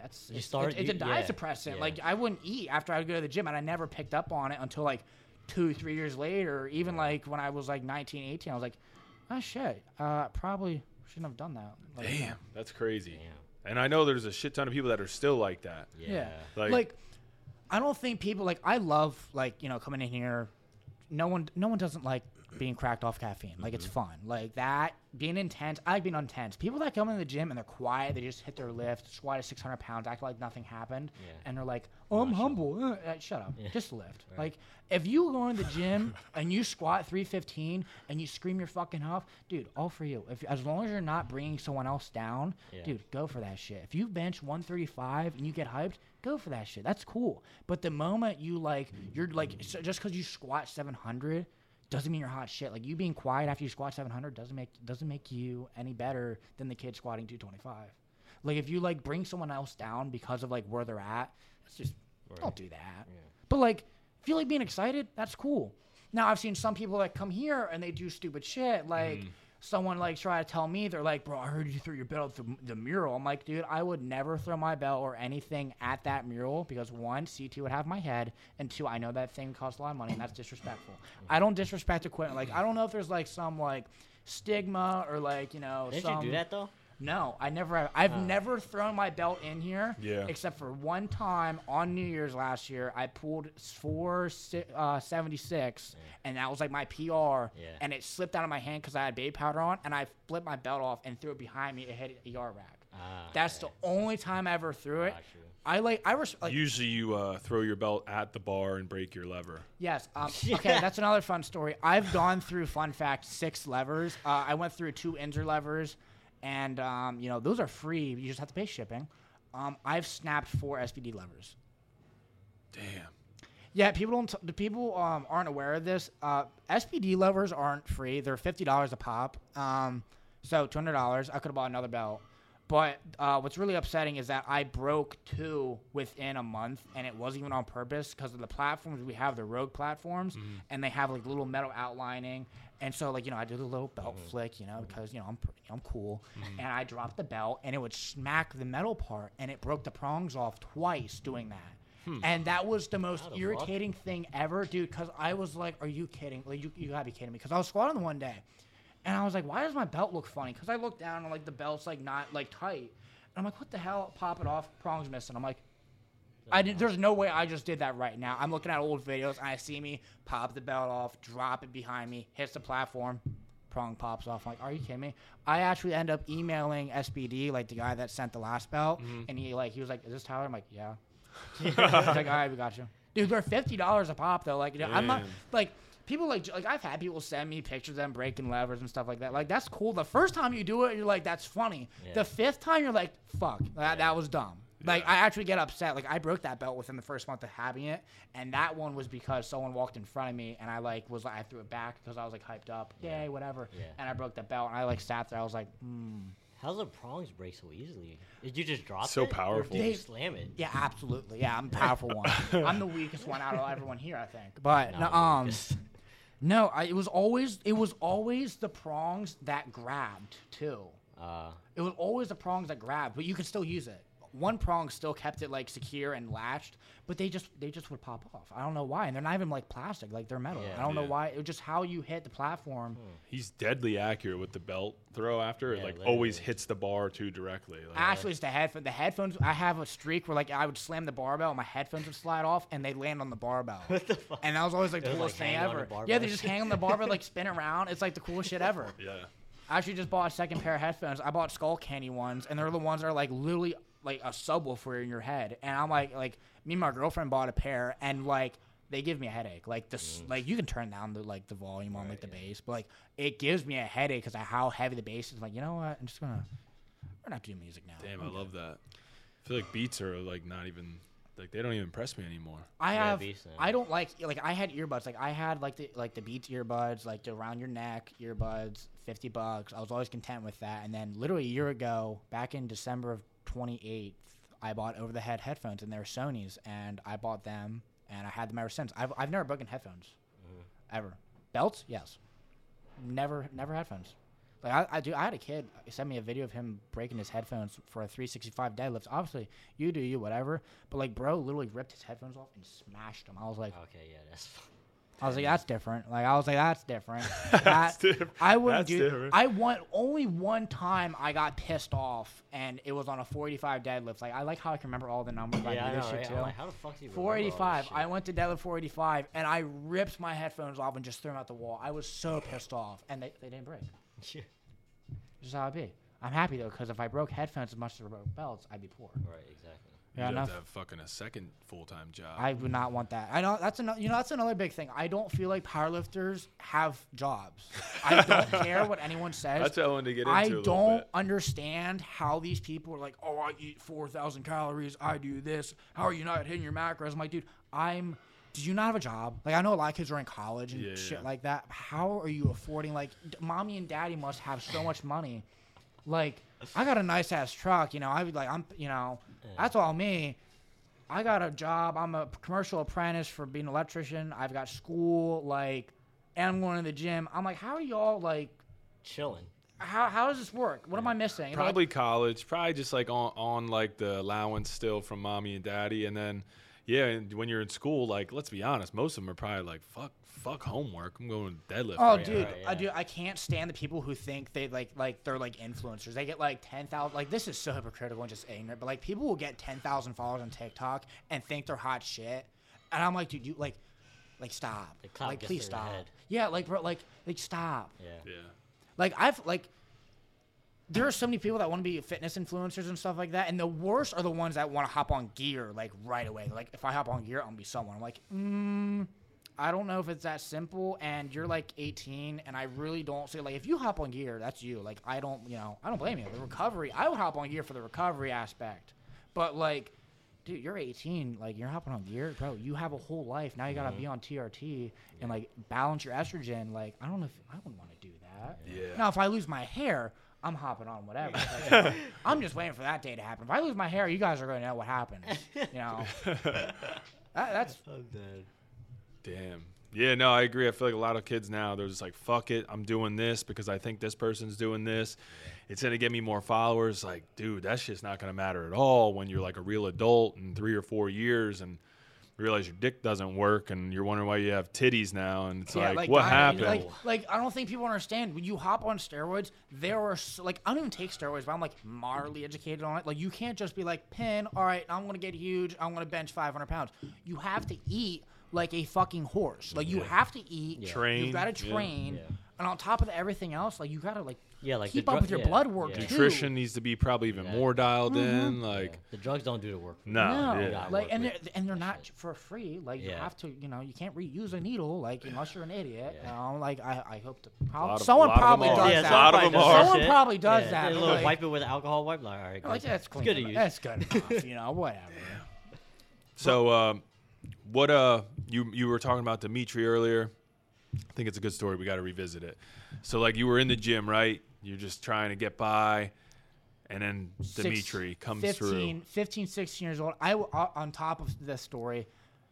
C: That's
B: You
C: it's,
B: start-
C: it's, it's a
B: you-
C: diet
B: yeah,
C: suppressant.
B: yeah.
C: Like I wouldn't eat after I would go to the gym, and I never picked up on it until like two, three years later. Even like when I was like 19, 18, I was like, oh shit, uh, probably shouldn't have done that. Like,
A: Damn, that's crazy.
B: Damn.
A: And I know there's a shit ton of people that are still like that.
B: Yeah.
C: Yeah.
A: Like-
C: Like, I don't think people like. I love like you know coming in here. No one, no one doesn't like being cracked off caffeine. Like it's fun. Like that being intense. I like being intense. People that come in the gym and they're quiet. They just hit their lift, squat at 600 pounds, act like nothing happened,
B: Yeah.
C: and they're like, "Oh, I'm humble." Uh, uh, shut up.
B: Yeah.
C: Just lift.
B: Right.
C: Like if you go in the gym and you squat 315 and you scream your fucking off, dude, all for you. If as long as you're not bringing someone else down,
B: Yeah.
C: dude, go for that shit. If you bench 135 and you get hyped, go for that shit. That's cool. But the moment you like, you're like, so just because you squat 700 doesn't mean you're hot shit. Like you being quiet after you squat 700 doesn't make doesn't make you any better than the kid squatting 225. Like if you like bring someone else down because of like where they're at, it's just don't do that. But like if you like being excited, that's cool. Now I've seen some people that come here and they do stupid shit like. Mm. Someone like try to tell me they're like, bro, I heard you threw your belt through the mural. I'm like, dude, I would never throw my belt or anything at that mural because one, C2 would have my head, and two, I know that thing costs a lot of money and that's disrespectful. I don't disrespect equipment. Like, I don't know if there's like some like stigma or like you know
B: Didn't
C: some
B: you do that though?
C: No, I never have. I've
B: Oh.
C: never thrown my belt in here.
A: Yeah.
C: Except for one time on New Year's last year, I pulled four uh, seventy six, and that was like my PR.
B: Yeah.
C: And it slipped out of my hand because I had baby powder on, and I flipped my belt off and threw it behind me. It hit a ER rack.
B: Ah,
C: That's
B: okay.
C: the only time I ever threw it. I like. I res- like.
A: Usually you uh, throw your belt at the bar and break your lever.
C: Yes. Um, okay, that's another fun story. I've gone through, fun fact, six levers. Uh, I went through two Inzer levers, and um, you know those are free. You just have to pay shipping. Um, I've snapped four SBD levers.
A: Damn.
C: Yeah, people don't. T- the people um, aren't aware of this. Uh, SBD levers aren't free. They're fifty dollars a pop. Um, so two hundred dollars. I could have bought another belt. But uh, what's really upsetting is that I broke two within a month, and it wasn't even on purpose because of the platforms we have, the Rogue platforms, and they have like little metal outlining. And so, like you know, I did a little belt mm-hmm. flick, you know, mm-hmm. because you know I'm I'm cool, mm-hmm. and I dropped the belt, and it would smack the metal part, and it broke the prongs off twice doing hmm. that. Hmm. And that was the most
B: How the fuck?
C: irritating thing ever, dude. Because I was like, "Are you kidding? Like, you, you gotta be kidding me!" Because I was squatting one day, and I was like, "Why does my belt look funny?" Because I looked down and like the belt's like not like tight, and I'm like, "What the hell?" Pop it off, prongs missing. I'm like, I did, there's no way I just did that right now. I'm looking at old videos and I see me pop the belt off, drop it behind me, hits the platform, prong pops off. I'm like, are you kidding me? I actually end up emailing SBD, like the guy that sent the last belt, mm-hmm. and he like he was like, "Is this Tyler?" I'm like, "Yeah." He's like, "All right, we got you." Dude, they're fifty dollars a pop though. Like, you know, I'm not like people like like I've had people send me pictures of them breaking levers and stuff like that. Like that's cool. The first time you do it, you're like, that's funny.
B: Yeah.
C: The fifth time, you're like, fuck, that, that was dumb. Like
A: Yeah.
C: I actually get upset. Like I broke that belt within the first month of having it, and that one was because someone walked in front of me, and I like was like I threw it back because I was like hyped up, yay, whatever.
B: Yeah.
C: And I broke the belt, and I like sat there. I was like, hmm.
B: How's the prongs break so easily? Did you just drop
A: So
B: it? So
A: powerful.
B: Did you
C: They-
B: slam it?
C: Yeah, absolutely. Yeah, I'm a powerful one. I'm the weakest one out of everyone here, I think. But
B: Not
C: no, um, no, I, it was always it was always the prongs that grabbed too.
B: Uh,
C: It was always the prongs that grabbed, but you could still use it. One prong still kept it like secure and latched, but they just they just would pop off. I don't know why, and they're not even like plastic, like they're metal.
B: Yeah.
C: I don't know why. It was just how you hit the platform. Hmm.
A: He's deadly accurate with the belt throw after.
B: Yeah,
A: it like always hits the bar too directly. Like,
C: Actually, it's the headphone. The headphones. I have a streak where like I would slam the barbell, and my headphones would slide off, and they land on the barbell.
B: What the fuck?
C: And that was always like the coolest
B: like,
C: thing
B: hang on the
C: ever. Yeah, they just hang on the barbell, like spin around. It's like the coolest shit ever.
A: yeah.
C: I actually just bought a second pair of headphones. I bought Skullcandy ones, and they're the ones that are like literally like a subwoofer in your head. And I'm like, like me and my girlfriend bought a pair, and like they give me a headache. Like this, mm. like you can turn down the like the volume on like the bass, but like it gives me a headache because of how heavy the bass is. Like, you know what? I'm just gonna we're gonna have to do music now.
A: Damn, I love that. I feel like beats are like not even like they don't even impress me anymore.
C: I
B: Yeah,
C: have.
B: Beats, yeah.
C: I don't like like I had earbuds. Like I had like the like the Beats earbuds, like the around your neck earbuds, fifty bucks. I was always content with that. And then literally a year ago, back in December of twenty eighth, I bought over the head headphones, and they're Sony's, and I bought them, and I had them ever since. I've I've never broken headphones, mm-hmm. ever. Belts, yes. Never never headphones. Like I, I do. I had a kid send me a video of him breaking his headphones for a 365 deadlift. Obviously, you do you whatever. But like, bro, literally ripped his headphones off and smashed them. I was like,
B: Okay, yeah, that's.
C: I was like, that's different. Like I was like, that's different. That,
A: different.
C: I wouldn't
A: That's
C: do.
A: different.
C: I want only one time I got pissed off, and it was on a 485 deadlift. Like I like how I can remember all the numbers.
B: Yeah,
C: I
B: I
C: do
B: know,
C: this shit
B: right?
C: too.
B: I'm like, how the fuck do you remember all this
C: 485. I went to deadlift 485, and I ripped my headphones off and just threw them out the wall. I was so pissed off, and they, they didn't break.
B: Yeah.
C: This is how it be. I'm happy though, because if I broke headphones as much as I broke belts, I'd be poor.
B: Right, exactly.
C: Yeah,
A: You'd have to have fucking a second full time job.
C: I would not want that. I know that's another. You know, that's another big thing. I don't feel like powerlifters have jobs. I don't care what anyone says.
A: That's what I wanted to get into.
C: I
A: a
C: don't
A: bit.
C: understand how these people are like, oh, I eat 4,000 calories. I do this. How are you not hitting your macros? I'm like, dude, I'm. Do you not have a job? Like, I know a lot of kids are in college and
A: Yeah,
C: shit
A: yeah.
C: like that. How are you affording? Like, d- mommy and daddy must have so much money. Like, I got a nice ass truck. You know, I would like, I'm, you know, that's all me. I got a job. I'm a commercial apprentice for being an electrician. I've got school. Like, and I'm going to the gym. I'm like, how are y'all like?
B: Chilling.
C: How, how does this work? What am I missing? Like,
A: Probably college, probably just like on, on like the allowance still from mommy and daddy, and then yeah, and when you're in school, like let's be honest, most of them are probably like fuck, fuck homework. I'm going deadlift.
C: Oh,
A: right
C: dude,
A: now."
C: I do. I can't stand the people who think they like like they're like influencers. They get like ten thousand. Like this is so hypocritical and just ignorant. But like people will get ten thousand followers on TikTok and think they're hot shit, and I'm like, dude, you like, like stop. Like please stop.
B: head.
C: Yeah, like bro, like like stop.
B: Yeah.
A: Yeah,
C: Like I've like there are so many people that want to be fitness influencers and stuff like that, and the worst are the ones that want to hop on gear like right away. Like if I hop on gear, I'm gonna be someone. I'm like, mm, I don't know if it's that simple. And you're mm-hmm. like 18, and I really don't say like if you hop on gear, that's you. Like I don't, you know, I don't blame you. The recovery, I would hop on gear for the recovery aspect, but like. Dude, you're 18. Like you're hopping on gear, bro. You have a whole life. Now you gotta be mm-hmm. on TRT and like balance your estrogen. Like I don't know if I wouldn't want to do that.
A: Yeah.
C: Now, if I lose my hair, I'm hopping on whatever. Like, I'm just waiting for that day to happen. If I lose my hair, you guys are going to know what happens. You know, that, that's
B: I'm dead.
A: Damn. Yeah, no, I agree. I feel like a lot of kids now, they're just like, fuck it, I'm doing this because I think this person's doing this. It's going to get me more followers. Like, dude, that shit's not going to matter at all when you're like a real adult in three or four years and realize your dick doesn't work and you're wondering why you have titties now. And it's like, what
C: guys,
A: happened?
C: Like, like I don't think people understand when you hop on steroids. There are so, like I don't even take steroids, but I'm like moderately educated on it. Like you can't just be like, pin, all right, I'm gonna get huge. I'm gonna bench 500 pounds. You have to eat like a fucking horse. Like you have to eat.
A: Train,
C: You've got to train.
B: Yeah.
C: And on top of everything else, like you gotta like
B: Yeah, like the
C: keep up with your
B: yeah,
C: blood work
B: yeah.
C: too.
A: Nutrition needs to be probably even
B: Yeah.
A: more dialed in.
C: Mm-hmm.
A: Like,
B: Yeah. The drugs don't do the work. for.
A: No,
C: No,
A: yeah.
C: like and they're and they're not
B: shit.
C: for free. Like you have to, you know, you can't reuse a needle, like unless you're an idiot.
B: Yeah.
C: You know, like I, I hope to.
A: lot
C: Prob-
A: of-
C: someone
A: lot of them
C: probably
A: are.
C: does
B: yeah,
C: that.
A: a lot of them are.
C: Someone probably does that,
B: They
C: but,
B: little
C: like-
B: wipe it with alcohol wipe. Like, all right,
C: Like
B: good.
C: that's clean.
B: good to use.
C: That's good enough. You know, whatever.
A: So, um, what uh, you you were talking about Dimitri earlier. I think it's a good story. We got to revisit it. So, like, you were in the gym, right? You're just trying to get by, and then
C: Six-
A: Dimitri comes
C: 15,
A: through.
C: 15, 16 years old. I uh, on top of this story,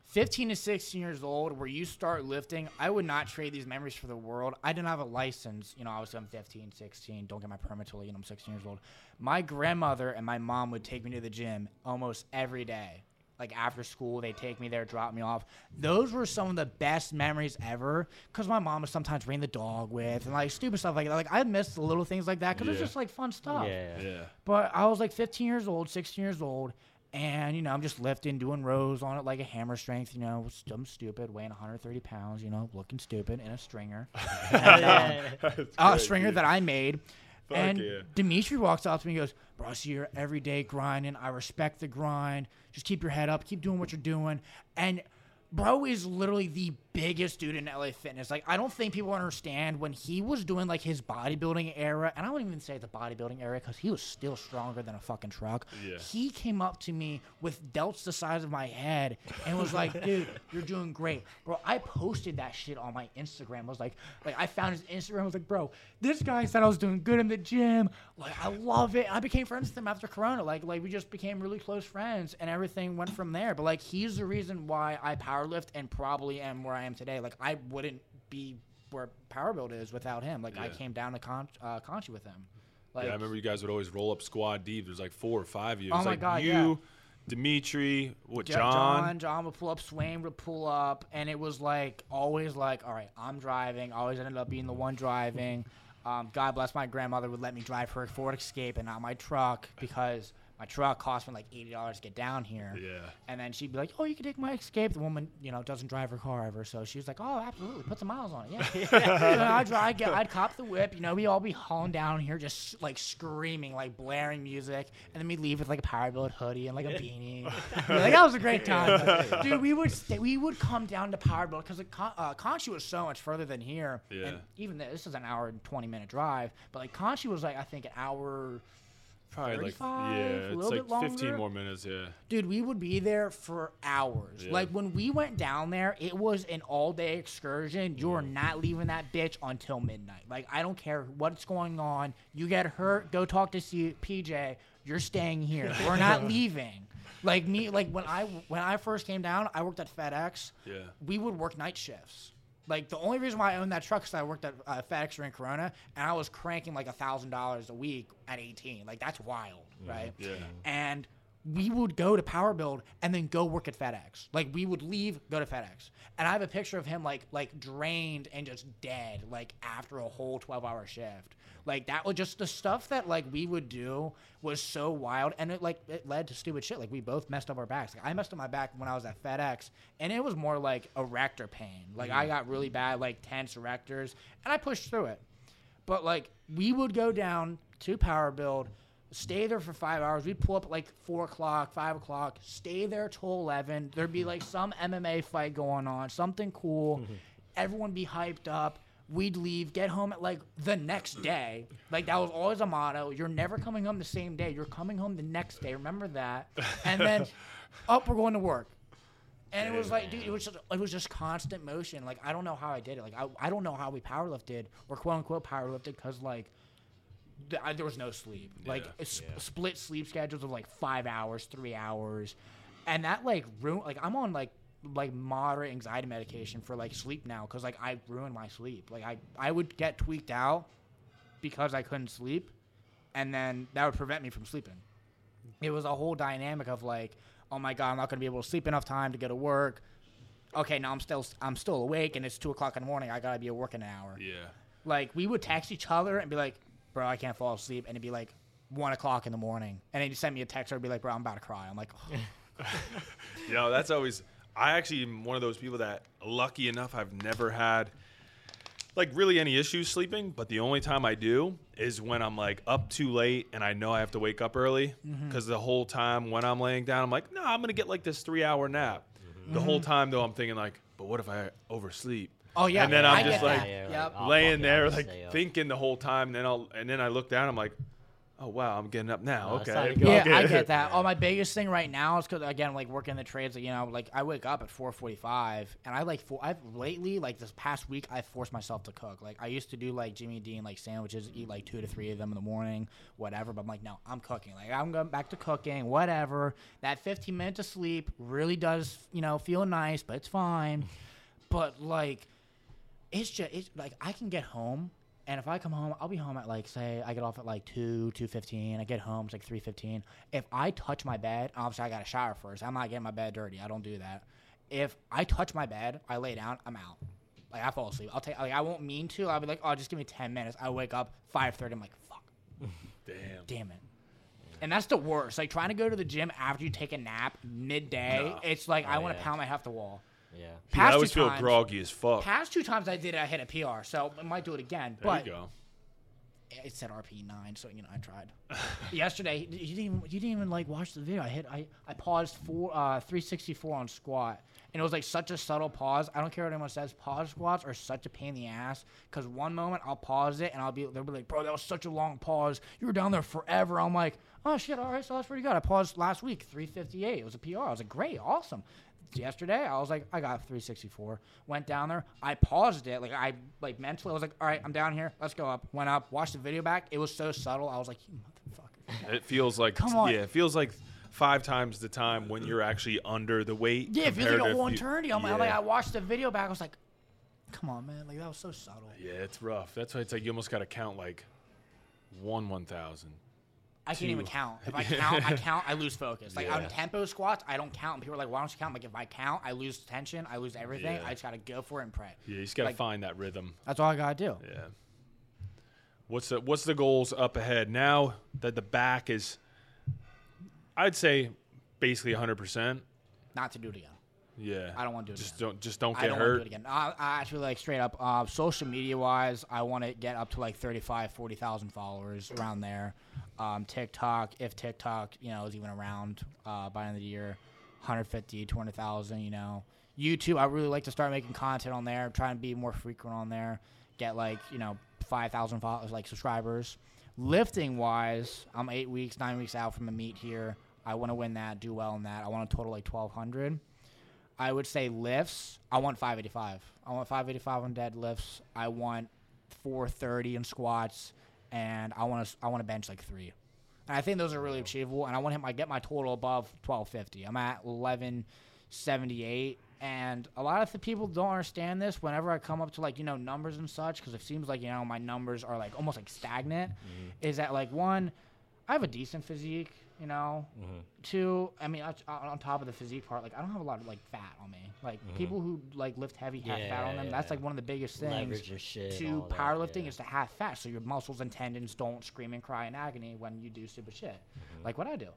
C: 15 to 16 years old, where you start lifting, I would not trade these memories for the world. I didn't have a license. You know, I was I'm 15, 16, don't get my permit till you know, I'm 16 years old. My grandmother and my mom would take me to the gym almost every day. Like after school, they take me there, drop me off. Those were some of the best memories ever. Cause my mom would sometimes bring the dog with and like stupid stuff like that. Like I miss the little things like that because it's
A: Yeah.
C: just like fun stuff.
B: Yeah.
A: Yeah.
C: But I was like 15 years old, 16 years old, and you know I'm just lifting, doing rows on it like a hammer strength. You know, st- I'm stupid, weighing 130 pounds. You know, looking stupid in a stringer,
B: Yeah.
C: Uh, a stringer that I made.
A: Fuck
C: and
A: yeah.
C: Dimitri walks up to me and goes, Bro, I see you're every day grinding. I respect the grind. Just keep your head up. Keep doing what you're doing. And bro is literally the biggest dude in LA Fitness. Like, I don't think people understand when he was doing like his bodybuilding era, and I wouldn't even say the bodybuilding era because he was still stronger than a fucking truck.
A: Yeah.
C: He came up to me with delts the size of my head and was like, dude, you're doing great. Bro, I posted that shit on my Instagram. I was like, like I found his Instagram. I was like, bro, this guy said I was doing good in the gym. Like, I love it. I became friends with him after Corona. Like, like we just became really close friends and everything went from there. But like he's the reason why I powerlift and probably am where I am today. Like I wouldn't be where power build is without him. Like I came down to Con- uh, Conchi with him. Like,
A: yeah, I remember you guys would always roll up squad deep. There's like four or five of you.
C: Oh my
A: like
C: God,
A: you,
C: yeah.
A: Dimitri, what
C: Jo-
A: John?
C: John, John would pull up, Swain would pull up, and it was like always like, all right, I'm driving. Always ended up being the one driving. Um, God bless my grandmother would let me drive her Ford Escape and not my truck because my truck cost me like eighty dollars to get down here.
A: Yeah.
C: And then she'd be like, "Oh, you can take my Escape." The woman, you know, doesn't drive her car ever, so she was like, "Oh, absolutely, put some miles on it." Yeah. so I'd, I'd, get, I'd cop the whip. You know, we all be hauling down here, just like screaming, like blaring music, and then we leave with like a power build hoodie and like a beanie. Like that was a great time, dude. We would stay, we would come down to power build because Con- uh, was so much further than here.
A: Yeah.
C: And even th- this is an hour and twenty minute drive, but like Conchi was like I think an hour.
A: Probably like yeah,
C: a
A: it's like
C: bit
A: 15 more minutes. Yeah.
C: Dude, we would be there for hours.
A: Yeah.
C: Like when we went down there, it was an all day excursion. You're mm. not leaving that bitch until midnight. Like I don't care what's going on. You get hurt, go talk to C- PJ. You're staying here. We're not leaving. Like me, like when I when I first came down, I worked at FedEx.
A: Yeah.
C: We would work night shifts. Like the only reason why I owned that truck is I worked at uh, FedEx during Corona, and I was cranking like a thousand dollars a week at 18. Like that's wild, right?
A: Yeah.
C: and we would go to Power Build and then go work at FedEx. Like we would leave, go to FedEx, and I have a picture of him like like drained and just dead, like after a whole twelve hour shift. Like that was just the stuff that like we would do was so wild, and it like it led to stupid shit. Like we both messed up our backs. Like I messed up my back when I was at FedEx, and it was more like erector pain. Like I got really bad like tense erectors, and I pushed through it. But like we would go down to Power Build, stay there for five hours. We'd pull up at like four o'clock, five o'clock, stay there till eleven. There'd be like some MMA fight going on, something cool. Mm-hmm. Everyone be hyped up. We'd leave, get home at like the next day. Like that was always a motto. You're never coming home the same day. You're coming home the next day. Remember that. And then, up, we're going to work. And it was like, dude, it was just it was just constant motion. Like I don't know how I did it. Like I, I don't know how we powerlifted or quote unquote powerlifted because like th- I, there was no sleep. Like
A: Yeah.
C: a s- split sleep schedules of like five hours, three hours, and that like ruin. Like I'm on like like moderate anxiety medication for like sleep now because like I ruined my sleep. Like I I would get tweaked out because I couldn't sleep, and then that would prevent me from sleeping it was a whole dynamic of like, oh my god, I'm not gonna be able to sleep enough time to go to work. Okay, now I'm still I'm still awake and it's two o'clock in the morning. I gotta be at work in an hour.
A: Yeah.
C: Like we would text each other and be like, bro, I can't fall asleep, and it'd be like one o'clock in the morning, and then you send me a text or be like, bro, I'm about to cry. I'm like, oh.
A: You know, that's always. I actually am one of those people that, lucky enough, I've never had like really any issues sleeping. But the only time I do is when I'm like up too late and I know I have to wake up early. Mm-hmm. Because the whole time when I'm laying down, I'm like, no, I'm gonna get like this three hour nap. Mm-hmm. The whole mm-hmm. time though, I'm thinking like, but what if I oversleep?
C: oh yeah,
A: And then
C: I
A: I'm
C: get
A: just like.
B: Yeah, like, oh,
A: laying there like thinking the whole time. And then I'll and then I look down. I'm like, oh wow, I'm getting up now.
B: No, it's
A: okay.
B: time to go.
C: Yeah,
A: Okay.
C: I get that. Oh, my biggest thing right now is because again, like working the trades, you know, like I wake up at 4:45, and I like for I've lately like this past week I've forced myself to cook. Like I used to do like Jimmy Dean like sandwiches, eat like two to three of them in the morning, whatever. But I'm like, no, I'm cooking. Like I'm going back to cooking, whatever. That 15 minutes of sleep really does, you know, feel nice, but it's fine. But like, it's just it's like I can get home and if I come home, I'll be home at like say I get off at like two, two fifteen. I get home it's like three fifteen. If I touch my bed, obviously I got to shower first. I'm not getting my bed dirty. I don't do that. If I touch my bed, I lay down, I'm out. Like I fall asleep. I'll take like I won't mean to. I'll be like, oh, just give me ten minutes. I wake up five thirty. I'm like, fuck,
A: Damn.
C: damn it. And that's the worst. Like trying to go to the gym after you take a nap midday.
A: No.
C: It's like I
B: Oh,
C: want to
B: yeah.
C: pound my half the wall.
B: Yeah.
A: Dude, I always feel
C: times-
A: groggy as fuck.
C: Past two times I did it, I hit a PR, so I might do it again.
A: there
C: but
A: you go.
C: it said RP nine, so you know I tried. Yesterday, you didn't even you didn't even like watch the video. I hit I I paused four uh 364 on squat, and it was like such a subtle pause. I don't care what anyone says. Pause squats are such a pain in the ass because one moment I'll pause it and I'll be they'll be like, bro, that was such a long pause. You were down there forever. I'm like, oh shit, all right, so that's pretty good. I paused last week 358. It was a PR. I was like, great, awesome yesterday i was like i got 364 went down there i paused it like i like mentally i was like all right i'm down here let's go up went up watched the video back it was so subtle i was like you motherfucker
A: It feels like
C: Come on.
A: yeah, it feels like five times the time when you're actually under the weight.
C: yeah it feels like a
A: to if
C: whole
A: you-
C: eternity I'm,
A: yeah.
C: like i watched the video back i was like come on man like that was so subtle
A: Yeah, it's rough. That's why it's like you almost got to count like one one thousand.
C: I can't even count if i count i count i lose focus like on tempo squats i don't count and people are like why don't you count I'm like if i count i lose tension i lose everything
A: Yeah.
C: i just gotta go for it and pray
A: Yeah, you just got to
C: Like-
A: find that rhythm.
C: that's all i gotta do
A: Yeah. What's the what's the goals up ahead now that the back is? I'd say basically 100. percent
C: not to do it again
A: Yeah.
C: I don't wanna do it
A: Just
C: again.
A: don't just don't
C: I
A: get
C: don't
A: hurt.
C: want to do it again. I, I actually like straight up uh, social media wise, I want to get up to like 35, 40,000 followers around there. Um, TikTok, if TikTok, you know, is even around uh, by the end of the year, 150, 200,000, you know. YouTube, I really like to start making content on there, trying to be more frequent on there, get like, you know, 5,000 followers, like subscribers. Lifting wise, I'm eight weeks, nine weeks out from a meet here. I want to win that, do well in that. I want to total like 1,200. I would say lifts. I want 585. I want 585 on deadlifts. I want 430 in squats, and I want to I want to bench like three. And I think those are really achievable. And I want him. I get my total above 1250. I'm at 1178. And a lot of the people don't understand this. Whenever I come up to like you know numbers and such, because it seems like you know my numbers are like almost like stagnant. Mm-hmm. Is that like one? I have a decent physique. You know, two. I mean, on top of the physique part, like I don't have a lot of like fat on me. Like people who like lift heavy have fat on them.
B: yeah,
C: That's
B: yeah.
C: like one of the biggest things
B: shit.
C: to
B: all that,
C: powerlifting
B: yeah.
C: is to have fat, so your muscles and tendons don't scream and cry in agony when you do stupid shit,
B: Mm-hmm.
C: like what I do.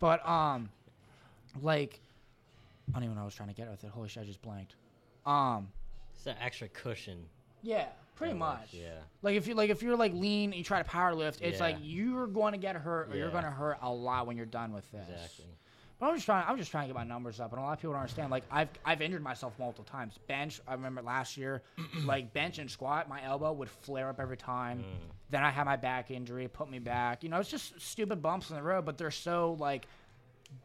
C: But um, like I don't even know what I was trying to get with it. Holy shit, I just blanked. Um,
B: It's an extra cushion.
C: yeah, pretty
B: much, yeah.
C: Like if you like if you're like lean and you try to power lift, it's like you're going to get hurt or you're going to hurt a lot when you're done with this.
B: Exactly.
C: But I'm just trying. I'm just trying to get my numbers up, and a lot of people don't understand. Like I've I've injured myself multiple times. Bench. I remember last year, like bench and squat, my elbow would flare up every time.
B: Mm.
C: Then I had my back injury, put me back. You know, it's just stupid bumps in the road, but they're so like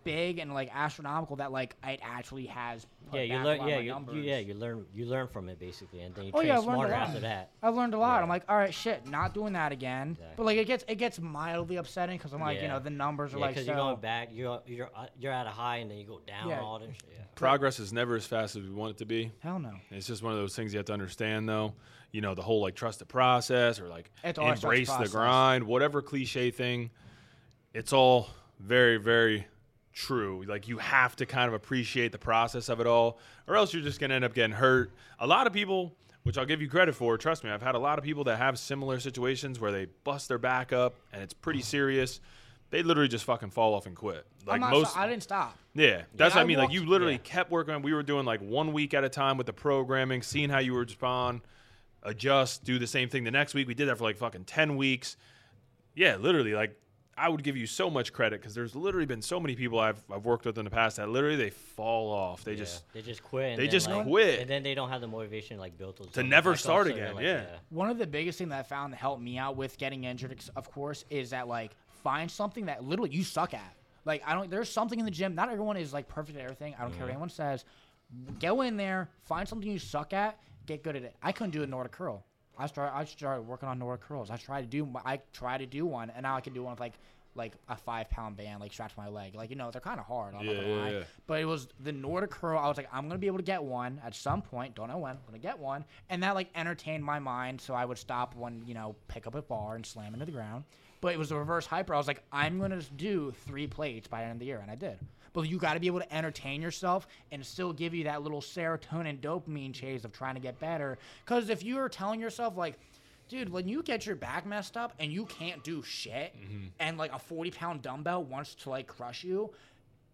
C: big and like astronomical that like it actually has. Put
B: Yeah, you learn. Yeah, you, you yeah you learn you learn from it basically, and then you
C: Oh,
B: train
C: yeah, I've learned a
B: smarter
C: lot.
B: after that.
C: I've learned a lot.
B: Yeah.
C: I'm like, all right, shit, not doing that again. But like, it gets it gets mildly upsetting because I'm like, you know, the numbers are
B: Yeah,
C: like
B: because
C: so.
B: you're going back. You're you're uh, you're at a high, and then you go down.
C: Yeah.
B: All that shit. Yeah.
A: Progress is never as fast as we want it to be.
C: Hell no.
A: It's just one of those things you have to understand, though. You know, the whole like trust the process or like
C: It's always the
A: embrace the grind, whatever cliche thing. It's all very, very true. Like you have to kind of appreciate the process of it all, or else you're just gonna end up getting hurt. A lot of people, which I'll give you credit for, trust me, I've had a lot of people that have similar situations where they bust their back up and it's pretty serious. They literally just fucking fall off and quit. Like most,
C: I didn't stop.
A: yeah, that's what I
C: I
A: mean. Like you literally
B: yeah.
A: kept working. on We were doing like one week at a time with the programming, seeing how you would respond, adjust, do the same thing the next week. We did that for like fucking ten weeks. Yeah, literally. Like I would give you so much credit because there's literally been so many people I've I've worked with in the past that literally they fall off. They
B: Yeah.
A: just
B: they just quit. And
A: they just
B: like,
A: quit.
B: And then they don't have the motivation like built to,
A: To never start
B: so they're
A: again,
B: like,
A: yeah.
C: One of the biggest things that I found that helped me out with getting injured, of course, is that like find something that literally you suck at. Like I don't. There's something in the gym. Not everyone is like perfect at everything. I don't care what mm-hmm. anyone says. Go in there, find something you suck at, get good at it. I couldn't do a Nordic curl. I started. I started working on Nordic curls. I tried to do. I tried to do one, and now I can do one with like like a five pound band like strapped to my leg. Like you know, they're kind of hard. I'm
A: Yeah,
C: not gonna
A: yeah,
C: lie.
A: yeah.
C: But it was the Nordic curl. I was like, I'm gonna be able to get one at some point. Don't know when. I'm gonna get one, and that like entertained my mind. So I would stop when you know pick up a bar and slam into the ground. But it was the reverse hyper. I was like, I'm gonna do three plates by the end of the year, and I did. But you got to be able to entertain yourself and still give you that little serotonin dopamine chase of trying to get better. Because if you are telling yourself like, dude, when you get your back messed up and you can't do shit,
A: Mm-hmm.
C: and like a 40 pound dumbbell wants to like crush you,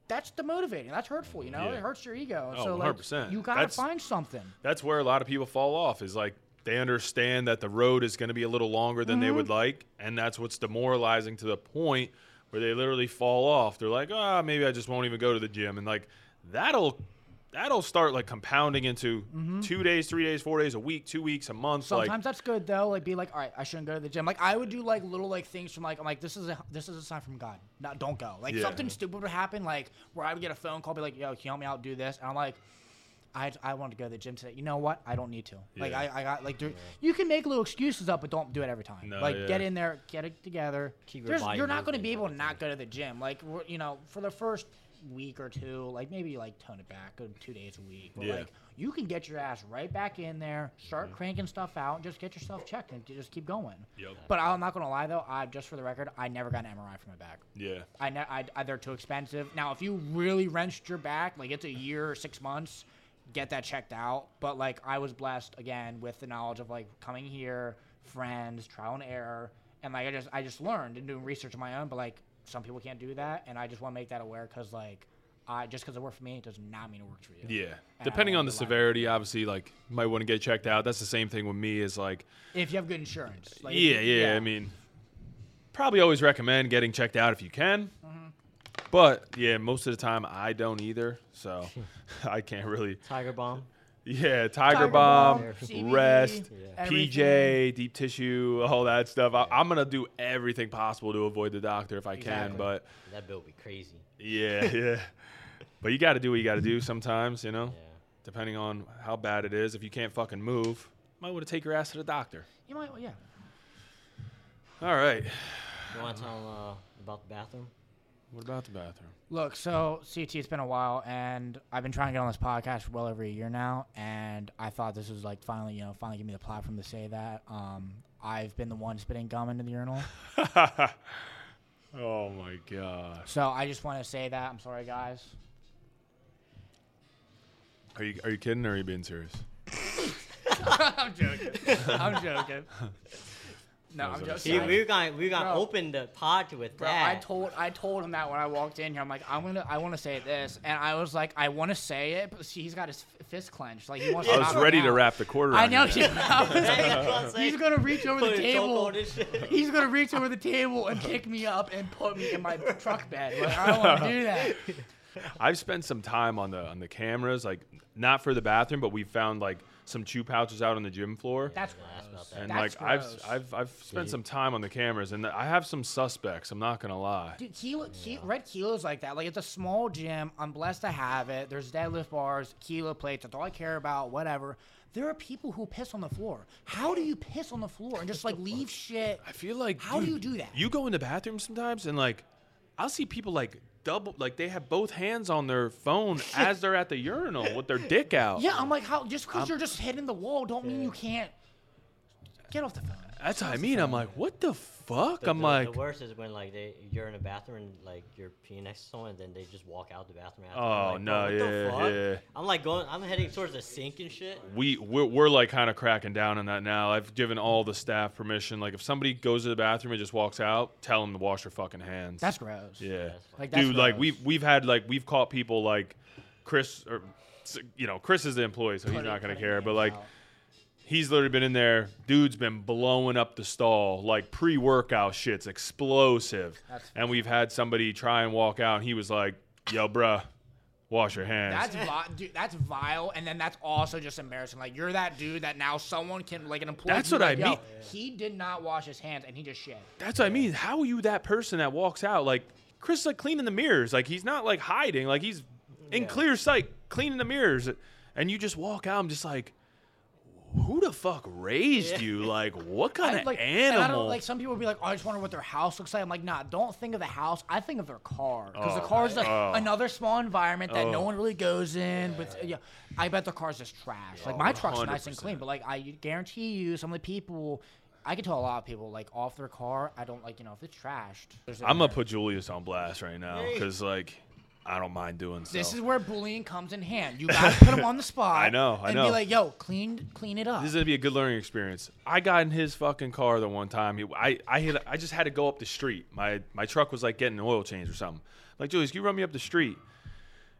C: that's demotivating. That's hurtful, you know?
A: Yeah.
C: It hurts your ego.
A: Oh,
C: so like,
A: 100%.
C: you gotta
A: That's-
C: find something.
A: That's where a lot of people fall off. Is like they understand that the road is going to be a little longer than they would like, and that's what's demoralizing to the point where they literally fall off. They're like, ah, maybe I just won't even go to the gym, and like that'll that'll start like compounding into two days, three days, four days, a week, two weeks, a month.
C: Sometimes
A: like
C: that's good though. Like be like, all right, I shouldn't go to the gym. Like I would do like little like things from like I'm like this is a this is a sign from God. No, don't go. Like
A: Yeah.
C: something stupid would happen. Like where I would get a phone call, be like, yo, can you help me out do this? And I'm like. I, I want to go to the gym today. You know what? I don't need to. Like
A: Yeah.
C: I, I got like there, you can make little excuses up, but don't do it every time.
A: No,
C: like
A: yeah.
C: get in there, get it together.
B: Keep your
C: There's-
B: body
C: you're not going to be able to not go to the gym. Like we're- you know, for the first week or two, like maybe like tone it back, go two days a week. But
A: Yeah.
C: like you can get your ass right back in there, start cranking stuff out, and just get yourself checked and just keep going.
A: Yep.
C: But I'm not gonna lie though, I just for the record, I never got an MRI for my back.
A: yeah,
C: I, ne- I, I they're too expensive. Now, if you really wrenched your back, like it's a year or six months, get that checked out. But like I was blessed again with the knowledge of like coming here, friends, trial and error, and like I just I just learned and doing research on my own. But like some people can't do that, and I just want to make that aware because like I just because it worked for me, it does not mean it works for you.
A: yeah.
C: I
A: Depending on the severity, obviously, like you might want to get checked out. That's the same thing with me. Is like
C: If you have good insurance. Like,
A: yeah,
C: you-
A: yeah, I mean, probably always recommend getting checked out if you can.
C: Mm-hmm.
A: But yeah, most of the time I don't either, so I can't really.
B: Tiger bomb.
A: Yeah, Tiger,
C: Tiger
A: Bomb,
C: Balm, CBD,
A: rest,
B: Yeah.
C: everything.
A: PJ, deep tissue, all that stuff. I, I'm gonna do everything possible to avoid the doctor if I can. But
B: That bill would be crazy.
A: yeah, yeah. But you got to do what you got to do sometimes, you know.
B: Yeah.
A: Depending on how bad it is, if you can't fucking move, might want to take your ass to the doctor.
C: You might, yeah.
A: All right.
B: You want to tell them uh, about the bathroom?
A: What about the bathroom?
C: Look, so CT, it's been a while, and I've been trying to get on this podcast for well over a year now, and I thought this was like finally, you know, finally give me the platform to say that. Um, I've been the one spitting gum into the urinal,
A: oh my gosh.
C: so I just want to say that. I'm sorry, guys.
A: Are you are you kidding or are you being serious?
C: I'm joking. I'm joking. No, I'm just.
A: the
B: See, we're gonna we're gonna
C: Bro.
B: open the pod with
C: Bro,
B: that.
C: I told I told him that when I walked in here. I'm like, I'm gonna I want to say this, and I was like, I want to say it, but see, he's got his f- fist clenched, like he wants.
A: I was ready to wrap the quarter.
C: I know.
A: you.
C: dude. I was
B: That's
C: like,
B: what I'm saying.
C: he's gonna reach over the table.
B: on this shit.
C: He's gonna reach over the table and pick me up and put me in my truck bed. Like, I don't want to do that.
A: I've spent some time on the on the cameras, like not for the bathroom, but we found like some chew pouches out on the gym floor.
C: That's
B: That's
C: gross.
B: about that.
A: and
C: That's
A: like
C: gross.
A: I've I've I've spent some time on the cameras, and I have some suspects. I'm not gonna lie.
C: Dude, kilo, ki- red kilos like that. Like it's a small gym. I'm blessed to have it. There's deadlift bars, kilo plates. That's all I care about. Whatever. There are people who piss on the floor. How do you piss on the floor and just like leave shit?
A: I feel like
C: How do you do that?
A: You go in the bathroom sometimes, and like I'll see people like double, like they have both hands on their phone as they're at the urinal with their dick out.
C: Yeah, I'm like, how? Just because you're just hitting the wall, don't mean you can't get off the phone.
A: That's what I mean. I'm like, what the fuck?
B: The,
A: I'm
B: the-
A: like,
B: the worst is when like they you're in a bathroom and like you're peeing next to someone, and then they just walk out the bathroom. After.
A: Oh,
B: I'm like,
A: no,
B: bro, what the
A: yeah,
B: fuck?
A: yeah.
B: I'm like going. I'm heading towards the sink and shit.
A: we we're, we're like kind of cracking down on that now. I've given all the staff permission. Like if somebody goes to the bathroom and just walks out, tell them to wash their fucking hands.
C: That's gross.
A: yeah,
B: That's
C: Like, that's
A: dude. Like we've we've had like we've caught people like Chris or you know Chris is the employee, so he's not gonna care. But like
C: out.
A: He's literally been in there. Dude's been blowing up the stall like pre-workout shit's explosive. And we've had somebody try and walk out, and he was like, "Yo, bruh, Wash your hands.
C: That's vi- dude, that's vile, and then that's also just embarrassing. Like you're that dude that now someone can like an employee.
A: That's what I
C: like, "Yo,
A: mean.
C: He did not wash his hands, and he just shit.
A: That's what I mean. How are you that person that walks out like Chris like cleaning the mirrors? Like he's not like hiding. Like he's in
B: Yeah.
A: clear sight cleaning the mirrors, and you just walk out. I'm just like, who the fuck raised you? Like what kind
C: I,
A: of
C: like, I
A: animal?
C: don't like some people would be like, "Oh, I just wonder what their house looks like." I'm like, "Nah, don't think of the house. I think of their car because the
A: Oh,
C: car is like
A: oh.
C: another small environment that no
A: Oh.
C: one really goes in." But yeah, I bet their car's just trash. Like
A: Oh,
C: my truck's nice and clean, but like I guarantee you, some of the people. I can tell a lot of people like off their car. I don't like you know if it's trashed.
A: I'm gonna put Julius on blast right now because like I don't mind doing so.
C: This is where bullying comes in hand. You gotta put him on the spot.
A: I know, I
C: and
A: know.
C: be like, "Yo, clean, clean it up."
A: This is gonna be a good learning experience. I got in his fucking car the one time. He, I, I, hit, I just had to go up the street. My, my truck was like getting an oil change or something. like, Julius, can you run me up the street?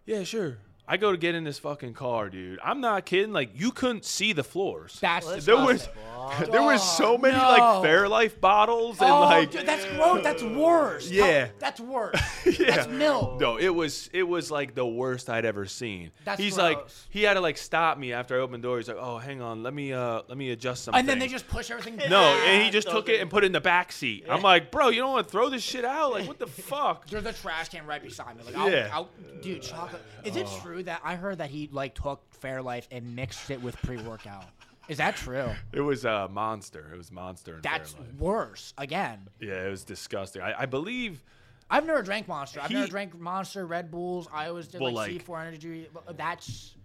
A: Yeah, sure. I go to get in this fucking car, dude. I'm not kidding. Like, you couldn't see the floors.
C: That's
A: there was,
C: disgusting.
A: there was so many like. Fairlife bottles and
C: oh,
A: like,
C: dude, that's gross. That's worse.
A: Yeah.
C: that's worse.
A: yeah.
C: That's milk.
A: No, it was it was like the worst I'd ever seen.
C: That's
A: He's like he had to like stop me after I opened the door. He's like, "Oh, hang on, let me uh let me adjust something."
C: And then they just push everything.
A: No, and he just took it and put it in the back seat. I'm like, bro, you don't want to throw this shit out? Like, what the fuck?
C: There's a trash can right beside me. Like, I'll,
A: Yeah.
C: I'll, dude, chocolate. Is it
A: Oh.
C: True that I heard that he like took Fairlife and mixed it with pre-workout? Is that true?
A: It was a uh, monster. It was monster. In
C: That's
A: Fairlife.
C: worse. Again,
A: yeah, it was disgusting. I, I believe.
C: I've never drank Monster. I've
A: He-
C: never drank Monster, Red Bulls. I always did
A: Well,
C: like,
A: like-
C: C4 energy. That's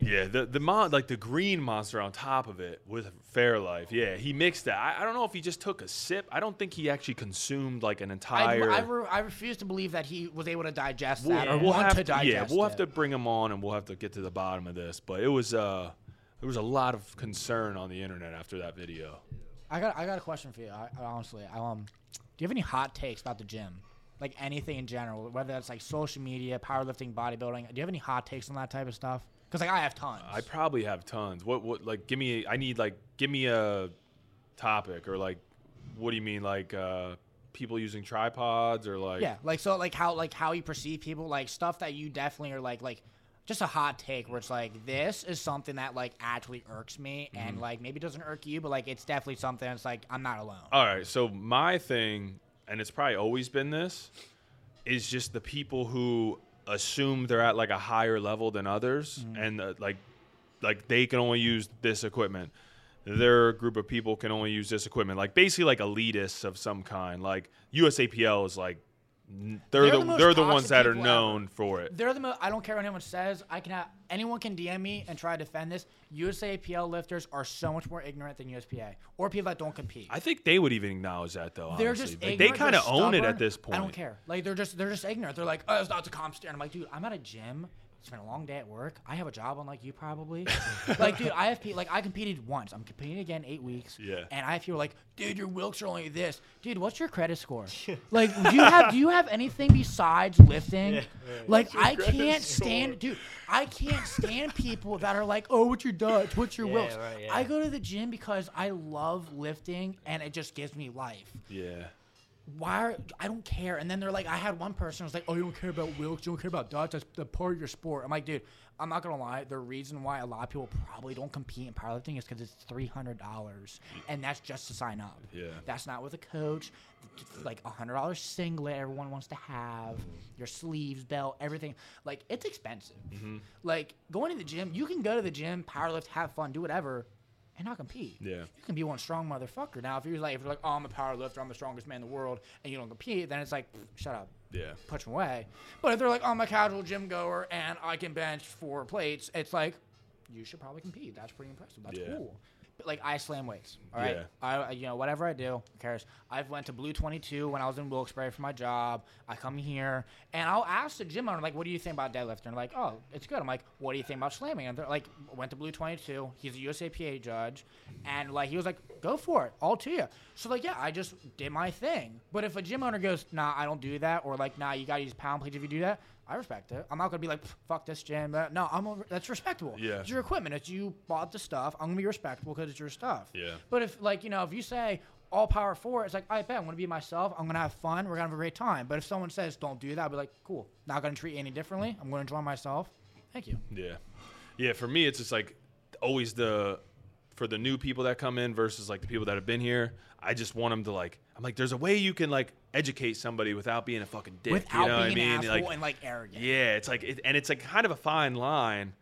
A: Yeah, the the mon like the green monster on top of it with Fairlife. Yeah, he mixed that. I, I don't know if he just took a sip. I don't think he actually consumed like an
C: I,
A: entire.
C: I, re- I refuse to believe that he was able to digest that or
A: we'll
C: want
A: have
C: to digest
A: yeah, we'll have
C: it.
A: to bring him on and we'll have to get to the bottom of this. But it was uh, there was a lot of concern on the internet after that video.
C: I got I got a question for you. I, I honestly, I, um, do you have any hot takes about the gym? Like anything in general, whether that's like social media, powerlifting, bodybuilding. Do you have any hot takes on that type of stuff? Because like I have tons.
A: I probably have tons. What what like give me I need like give me a topic or like what do you mean like uh people using tripods or like
C: yeah, like so, like how like how you perceive people, like stuff that you definitely are like like just a hot take where it's like this is something that like actually irks me
A: Mm-hmm.
C: and like maybe doesn't irk you, but like it's definitely something that's like I'm not alone.
A: All right, so my thing and it's probably always been this is just the people who assume they're at like a higher level than others and uh, like like they can only use this equipment. Their group of people can only use this equipment. Like basically like elitists of some kind. Like USAPL is like they're,
C: They're
A: the,
C: the
A: they're the ones that are
C: people ever.
A: known for it.
C: They're the most. I don't care what anyone says. I can have anyone can DM me and try to defend this. USAPL lifters are so much more ignorant than USPA or people that don't compete.
A: I think they would even acknowledge that though.
C: they're
A: honestly.
C: just
A: Like,
C: ignorant,
A: they kind of own it at this point.
C: I don't care. Like they're just they're just ignorant. They're like, oh, it's not the comp standard. I'm like, dude, I'm at a gym. It's been a long day at work. I have a job unlike you probably. like, dude, I have pe- like I competed once. I'm competing again eight weeks.
A: Yeah.
C: And I have people like, dude, your wilks are only this. Dude, what's your credit score? like, do you have do you have anything besides lifting? Like, I can't stand, dude. I can't stand people that are like, oh, what's your Dutch? What's your
B: Yeah,
C: wilks?
B: right, yeah.
C: I go to the gym because I love lifting and it just gives me life
A: Yeah.
C: Why are, I don't care. And then they're like, I had one person was like, oh, you don't care about Wilks, you don't care about Dutch, that's the part of your sport. I'm like, dude, I'm not gonna lie. The reason why a lot of people probably don't compete in powerlifting is because it's three hundred dollars, and that's just to sign up.
A: Yeah.
C: That's not with a coach. It's like a hundred dollars singlet everyone wants to have, your sleeves, belt, everything. Like it's expensive. Mm-hmm. Like going to the gym, you can go to the gym, powerlift, have fun, do whatever, and not compete.
A: Yeah.
C: You can be one strong motherfucker. Now, if you're like, if you're like, oh, I'm a power lifter, I'm the strongest man in the world, and you don't compete, then it's like, shut up,
A: Yeah.
C: push 'em away. But if they're like, oh, I'm a casual gym goer and I can bench four plates, it's like, you should probably compete. That's pretty impressive. That's
A: Yeah.
C: cool. Like I slam weights. All right.
A: Yeah.
C: I you know whatever I do, who cares? I've went to Blue 22 when I was in Wilkes-Barre for my job. I come here and I'll ask the gym owner like, "What do you think about deadlifting?" And like, "Oh, it's good." I'm like, "What do you think about slamming?" And they're like, "Went to Blue 22. He's a USAPA judge, and like he was like, "Go for it, all to you." So like, yeah, I just did my thing. But if a gym owner goes, "Nah, I don't do that," or like, "Nah, you gotta use pound plates if you do that," I respect it. I'm not gonna be like, "Fuck this gym." Uh, No, I'm a, that's respectable.
A: Yeah.
C: It's your equipment. It's you bought the stuff. I'm gonna be respectful because it's your stuff.
A: Yeah.
C: But if like you know, if you say, all power four, It's like I bet I'm gonna be myself. I'm gonna have fun. We're gonna have a great time. But if someone says don't do that, I'll be like, cool. Not gonna treat you any differently. I'm gonna enjoy myself. Thank you.
A: Yeah, yeah. For me, it's just like always the for the new people that come in versus like the people that have been here. I just want them to like. I'm like, there's a way you can like educate somebody without being a fucking dick.
C: Without
A: you know
C: being
A: what I mean?
C: an asshole
A: Like,
C: and like arrogant.
A: yeah, it's like, it, and it's like kind of a fine line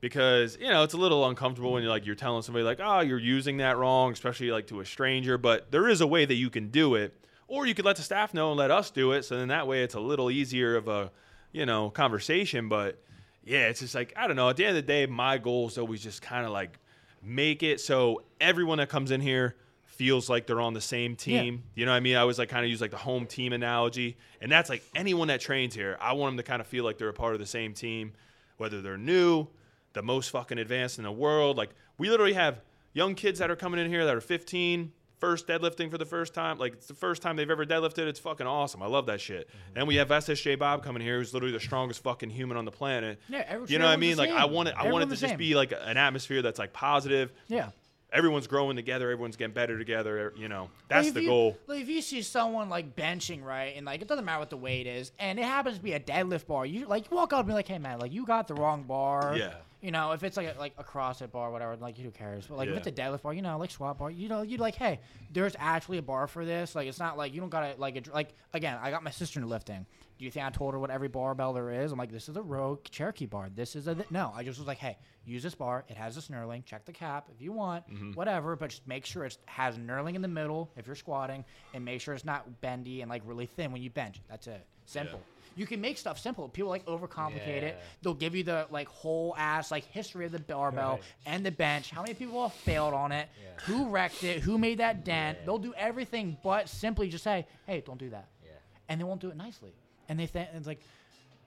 A: because you know it's a little uncomfortable when you're like you're telling somebody like, oh, you're using that wrong, especially like to a stranger. But there is a way that you can do it, or you could let the staff know and let us do it. So then that way it's a little easier of a, you know, conversation. But yeah, it's just like I don't know. At the end of the day, my goal is always just kind of like make it so everyone that comes in here feels like they're on the same team. You know what I mean? I always like kind of use like the home team analogy. And that's like anyone that trains here, I want them to kind of feel like they're a part of the same team, whether they're new, the most fucking advanced in the world. Like we literally have young kids that are coming in here that are 15, first deadlifting for the first time. Like it's the first time they've ever deadlifted. It's fucking awesome. I love that shit. And we have SSJ Bob coming here, who's literally the strongest fucking human on the planet.
C: Yeah, every-
A: you know what I mean? Like I want it. I want it to just be like an atmosphere that's like positive.
C: Yeah.
A: Everyone's growing together. Everyone's getting better together. You know, that's
C: Like,
A: the
C: you-
A: goal.
C: Like if you see someone like benching right, and like it doesn't matter what the weight is, and it happens to be a deadlift bar, you like you walk up and be like, "Hey man, like you got the wrong bar."
A: Yeah.
C: You know, if it's like a, like a CrossFit bar, or whatever, like who cares? But like
A: Yeah.
C: if it's a deadlift bar, you know, like squat bar, you know, you'd like, hey, there's actually a bar for this. Like it's not like you don't gotta like it, like again, I got my sister into lifting. Do you think I told her what every barbell there is? I'm like, this is a Rogue Cerakote bar. This is a th-. no. I just was like, hey, use this bar. It has this knurling. Check the cap if you want,
A: Mm-hmm.
C: whatever. But just make sure it has knurling in the middle if you're squatting, and make sure it's not bendy and like really thin when you bench. That's it. Simple. You can make stuff simple. People like overcomplicate it. They'll give you the like whole ass like history of the barbell
B: Right.
C: and the bench. How many people have failed on it?
B: Yeah.
C: Who wrecked it? Who made that dent?
B: Yeah.
C: They'll do everything but simply just say, "Hey, don't do that,"
B: Yeah.
C: and they won't do it nicely. And they think it's like,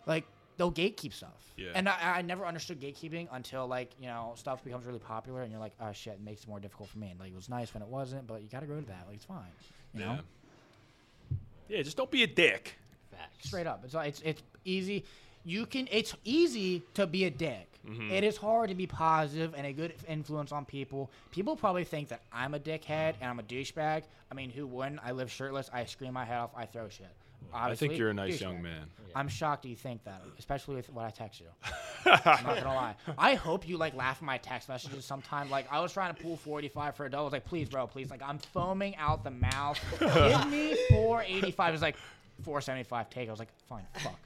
C: like they'll gatekeep stuff.
A: Yeah.
C: And I, I never understood gatekeeping until like you know stuff becomes really popular, and you're like, "Oh shit," it makes it more difficult for me. And like it was nice when it wasn't, but you got to grow to that. Like it's fine. You know.
A: Yeah. Yeah, just don't be a dick.
B: Facts.
C: Straight up. It's it's it's easy. You can. It's easy to be a dick.
A: Mm-hmm.
C: It is hard to be positive and a good influence on people. People probably think that I'm a dickhead and I'm a douchebag. I mean, who wouldn't? I live shirtless. I scream my head off. I throw shit.
A: I think you're a nice young man.
C: I'm shocked you think that, especially with what I text you. I'm not gonna lie. I hope you like laugh at my text messages sometime. Like I was trying to pull 45 for a double. I was like, please, bro, please. Like I'm foaming out the mouth. Give me 485. It's like 475 take. I was like, fine, fuck.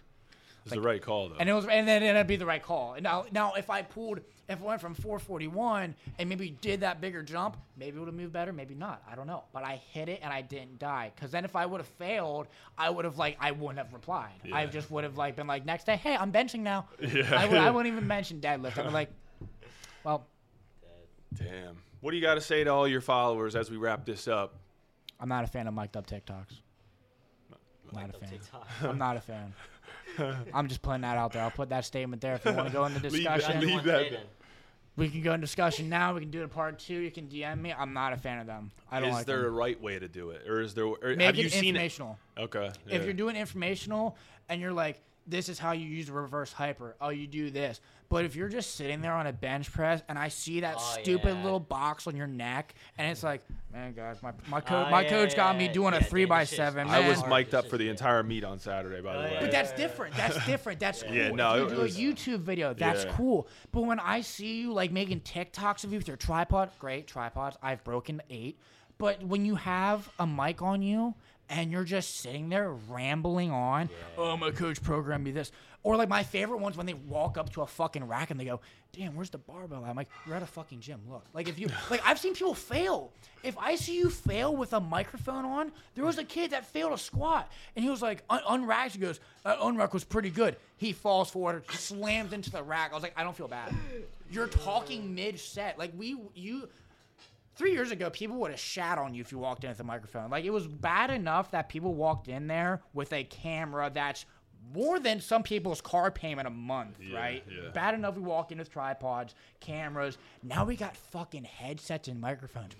A: It's the right call though.
C: And it was, and then it'd be the right call. And now, now if I pulled, if it went from 441 and maybe did that bigger jump, maybe it would have moved better, maybe not. I don't know. But I hit it and I didn't die. Because then if I would have failed, I would have like I wouldn't have replied. I just would have like been like next day, hey, I'm benching now.
A: Yeah.
C: I, would, I wouldn't even mention deadlift. I'd be like, well,
A: Damn. What do you got to say to all your followers as we wrap this up?
C: I'm not a fan of mic'd up TikToks. Not a
B: Like the
C: fan.
B: TikTok.
C: I'm not a fan. I'm just putting that out there. I'll put that statement there if you want to go into
A: Leave that-
C: discussion.
A: leave
B: One
A: that
B: day
A: there.
B: then.
C: We can go in discussion now. We can do it in part two. You can DM me. I'm not a fan of them. I don't
A: Is
C: like
A: there a right way to do it, or is there? Or
C: Make
A: have
C: it
A: you seen it?
C: informational.
A: Okay.
C: If you're doing informational and you're like, this is how you use reverse hyper. Oh, you do this. But if you're just sitting there on a bench press and I see that
B: Oh,
C: stupid
B: yeah.
C: little box on your neck, and it's like, man, guys, my my, co-
B: Oh,
C: my
B: yeah,
C: coach got
B: yeah,
C: me doing
B: Yeah,
C: a three
B: dude,
C: by
B: this shit's
C: seven.
A: I was
C: man.
B: Hard
A: mic'd up for the entire meet on Saturday, by the
B: Oh,
A: way.
C: But that's different. That's different. That's cool.
A: Yeah, no,
C: if you do
A: was-
C: a YouTube video, that's
A: Yeah.
C: cool. But when I see you like making TikToks of you with your tripod, great tripods. I've broken eight. But when you have a mic on you and you're just sitting there rambling on, oh my coach programmed me this. Or like my favorite ones when they walk up to a fucking rack and they go, "Damn, where's the barbell?" I'm like, "You're at a fucking gym. Look." Like if you like, I've seen people fail. If I see you fail with a microphone on, there was a kid that failed a squat and he was like, un- unracked. He goes, that unrack was pretty good. He falls forward, slams into the rack. I was like, I don't feel bad. You're talking mid set. Like we, you. Three years ago, people would have shat on you if you walked in with a microphone. Like it was bad enough that people walked in there with a camera that's more than some people's car payment a month,
A: Yeah,
C: right?
A: yeah.
C: Bad enough we walk in with tripods, cameras. Now we got fucking headsets and microphones,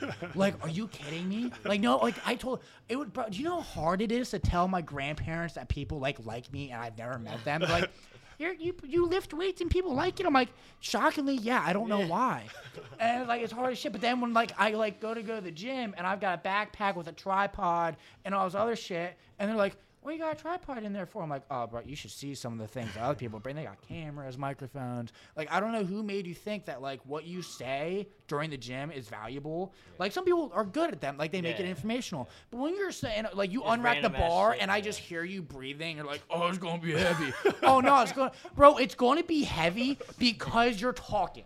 C: bro. like, are you kidding me? Like, no, like I told it would. Bro, do you know how hard it is to tell my grandparents that people like like me and I've never met them? Like, You're, you you lift weights and people like it. I'm like, shockingly, yeah. I don't know
B: Yeah.
C: why. and like it's hard as shit. But then when like I like go to go to the gym and I've got a backpack with a tripod and all this other shit, and they're like. What you got a tripod in there for? I'm like, oh, bro, you should see some of the things that other people bring. They got cameras, microphones. Like, I don't know who made you think that like what you say during the gym is valuable. Like, some people are good at them. Like, they make it informational. But when you're saying like you
B: Just
C: unrack the bar
B: shit,
C: and I just hear you breathing, you're like, oh, it's gonna be heavy. oh no, it's gonna, bro, it's going to be heavy because you're talking.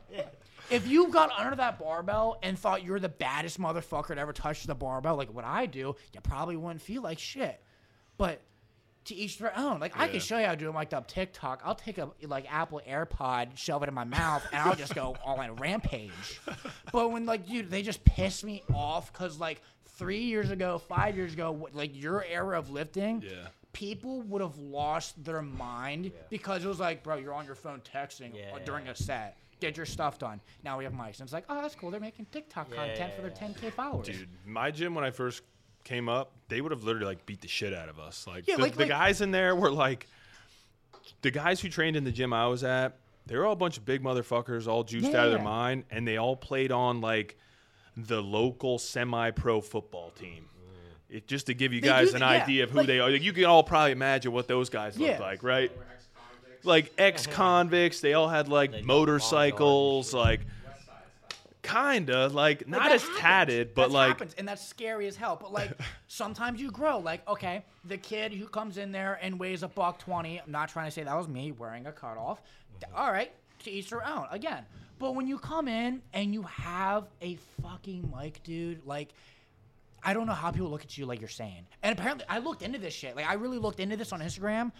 C: If you got under that barbell and thought you're the baddest motherfucker to ever touch the barbell, like what I do, you probably wouldn't feel like shit. But to each their own. Like I
A: Yeah.
C: can show you how to do it like up TikTok. I'll take a like Apple AirPod, shove it in my mouth, and I'll just go all on a rampage. But when like dude, they just piss me off because like three years ago, five years ago, wh- like your era of lifting,
A: Yeah.
C: people would have lost their mind because it was like, bro, you're on your phone texting uh,
B: Yeah.
C: during a set. Get your stuff done. Now we have mics, and it's like, oh, that's cool. They're making TikTok content for their
B: Yeah.
C: 10k followers.
A: Dude, my gym when I first came up, they would have literally like beat the shit out of us. Like,
C: Yeah,
A: the,
C: like-
A: the
C: like-
A: guys in there were like, the guys who trained in the gym I was at, they were all a bunch of big motherfuckers, all juiced out of their mind, and they all played on like the local semi-pro football team. It, just to give you
C: They
A: guys
C: do
A: an
C: yeah,
A: idea of who
C: like-
A: they are. Like, you can all probably imagine what those guys look
C: Yeah.
A: like, right? Like ex-convicts, they all had like
B: They
A: motorcycles,
B: long guard
A: like kinda like not
C: that
A: as
C: happens.
A: tatted, but
C: That
A: like
C: happens, and that's scary as hell. But like sometimes you grow. Like okay, the kid who comes in there and weighs a buck twenty. I'm not trying to say that was me wearing a cutoff. Mm-hmm. All right, to each their own. Again, but when you come in and you have a fucking mic, dude, like. I don't know how people look at you like you're saying. And apparently, I looked into this shit. Like, I really looked into this on Instagram.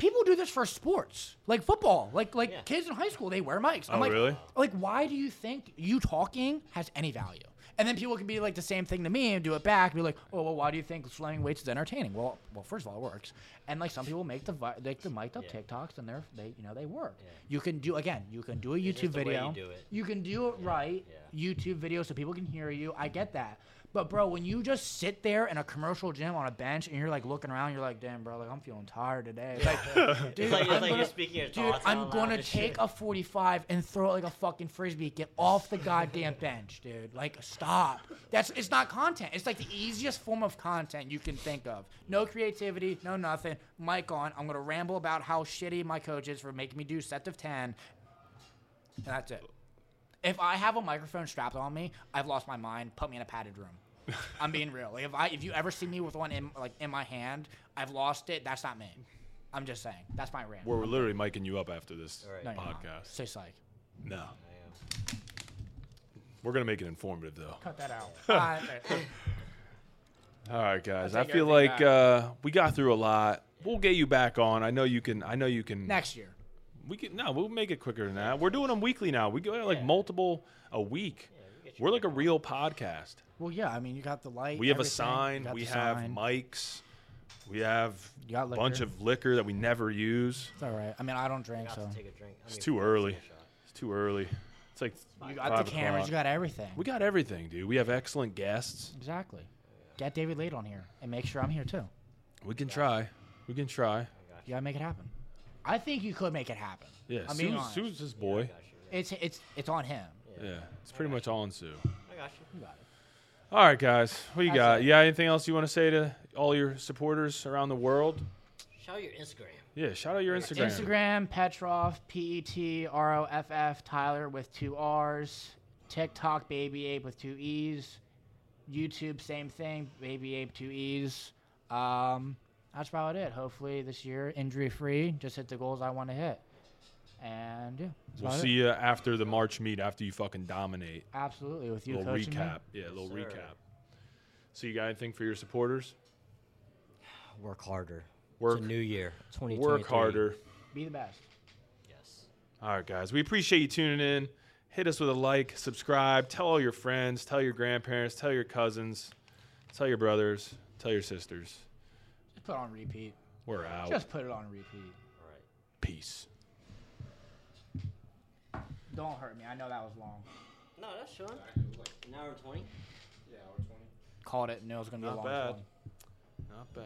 C: People do this for sports, like football. Like, like
B: Yeah.
C: kids in high school, they wear mics. I'm
A: Oh,
C: like,
A: really?
C: like, why do you think you talking has any value? And then people can be like the same thing to me and do it back. And Be like, oh, well, why do you think slamming weights is entertaining? Well, well, first of all, it works. And like some people make the vi- like the mic'd up
B: Yeah.
C: TikToks and they're they you know they work.
B: Yeah.
C: You can do again. You can do a
B: just
C: YouTube
B: the way you
C: video.
B: do it.
C: You can do it right.
B: Yeah.
C: YouTube video so people can hear you. I get that. But bro, when you just sit there in a commercial gym on a bench and you're like looking around, you're like, damn, bro, like I'm feeling tired today. It's like, dude,
B: like,
C: I'm
B: like
C: gonna-
B: you're speaking your
C: Dude, I'm gonna take
B: shit.
C: a 45 and throw it like a fucking frisbee. Get off the goddamn bench, dude. Like, stop. That's it's not content. It's like the easiest form of content you can think of. No creativity, no nothing. Mic on. I'm gonna ramble about how shitty my coach is for making me do sets of 10, and that's it. If I have a microphone strapped on me, I've lost my mind. Put me in a padded room. I'm being real. Like if I if you ever see me with one in like in my hand, I've lost it. That's not me. I'm just saying. That's my rant.
A: we're literally miking you up after this
B: All right.
C: No, you're not.
A: podcast.
C: Say psych.
A: No, we're gonna make it informative though.
C: Cut that out.
A: All right, guys. I
C: take
A: feel
C: everything
A: like uh, we got through a lot. We'll get you back on. I know you can. I know you can.
C: next year.
A: We can. No, we'll make it quicker than that. We're doing them weekly now. We go like
B: Yeah.
A: multiple a week. We're like a real podcast.
C: Well, yeah. I mean, you got the light.
A: We have a
C: everything. You
A: sign.
C: got
A: We
C: the
A: have
C: sign.
A: mics. We have
C: You got
A: a bunch
C: liquor.
A: of liquor that we never use.
C: It's all right. I mean, I don't
B: I
C: drink,
B: got
C: so
B: to take a drink.
A: It's too early. It's too early. It's like
C: you got
A: five
C: the cameras.
A: o'clock.
C: You got everything.
A: We got everything, dude. We have excellent guests.
C: exactly. Get David Laid on here and make sure I'm here too.
A: We can try. We can try.
B: I you.
C: You gotta make it happen. I think you could make it happen.
A: Yeah,
C: I'm being
A: Sue's,
C: honest.
A: Sue's his boy.
B: I got you.
C: It's it's it's on him.
A: Yeah, it's pretty much all on Sue.
B: I got you.
C: You got it.
A: All right, guys. What you got?
C: it.
A: You anything else you want to say to all your supporters around the world?
B: Shout out your Instagram.
A: Yeah, shout out your Instagram.
C: Instagram Petroff P E T R O F F Tyler with two R's. TikTok Baby Ape with two E's. YouTube same thing Baby Ape two E's. Um, that's about it. Hopefully this year injury free. Just hit the goals I want to hit. And yeah,
A: We'll see
C: it.
A: you after the March meet after you fucking dominate.
C: Absolutely with you
A: little
C: coaching me.
A: recap. Yeah, a little
B: Sir.
A: recap. So you got anything for your supporters?
B: Work harder.
A: Work
B: It's a new year. 2023.
A: work harder.
C: Be the best.
B: Yes.
A: All right, guys. We appreciate you tuning in. Hit us with a like, subscribe, tell all your friends, tell your grandparents, tell your cousins, tell your brothers, tell your sisters.
C: Just put it on repeat.
A: We're out.
C: Just put it on repeat.
B: All right.
A: Peace.
C: Don't hurt me. I know that was long.
B: No, that's Sean. An hour and 20.
C: Called it. Knew it was gonna be a
A: Not
C: long
A: bad.
C: one.
A: Not bad.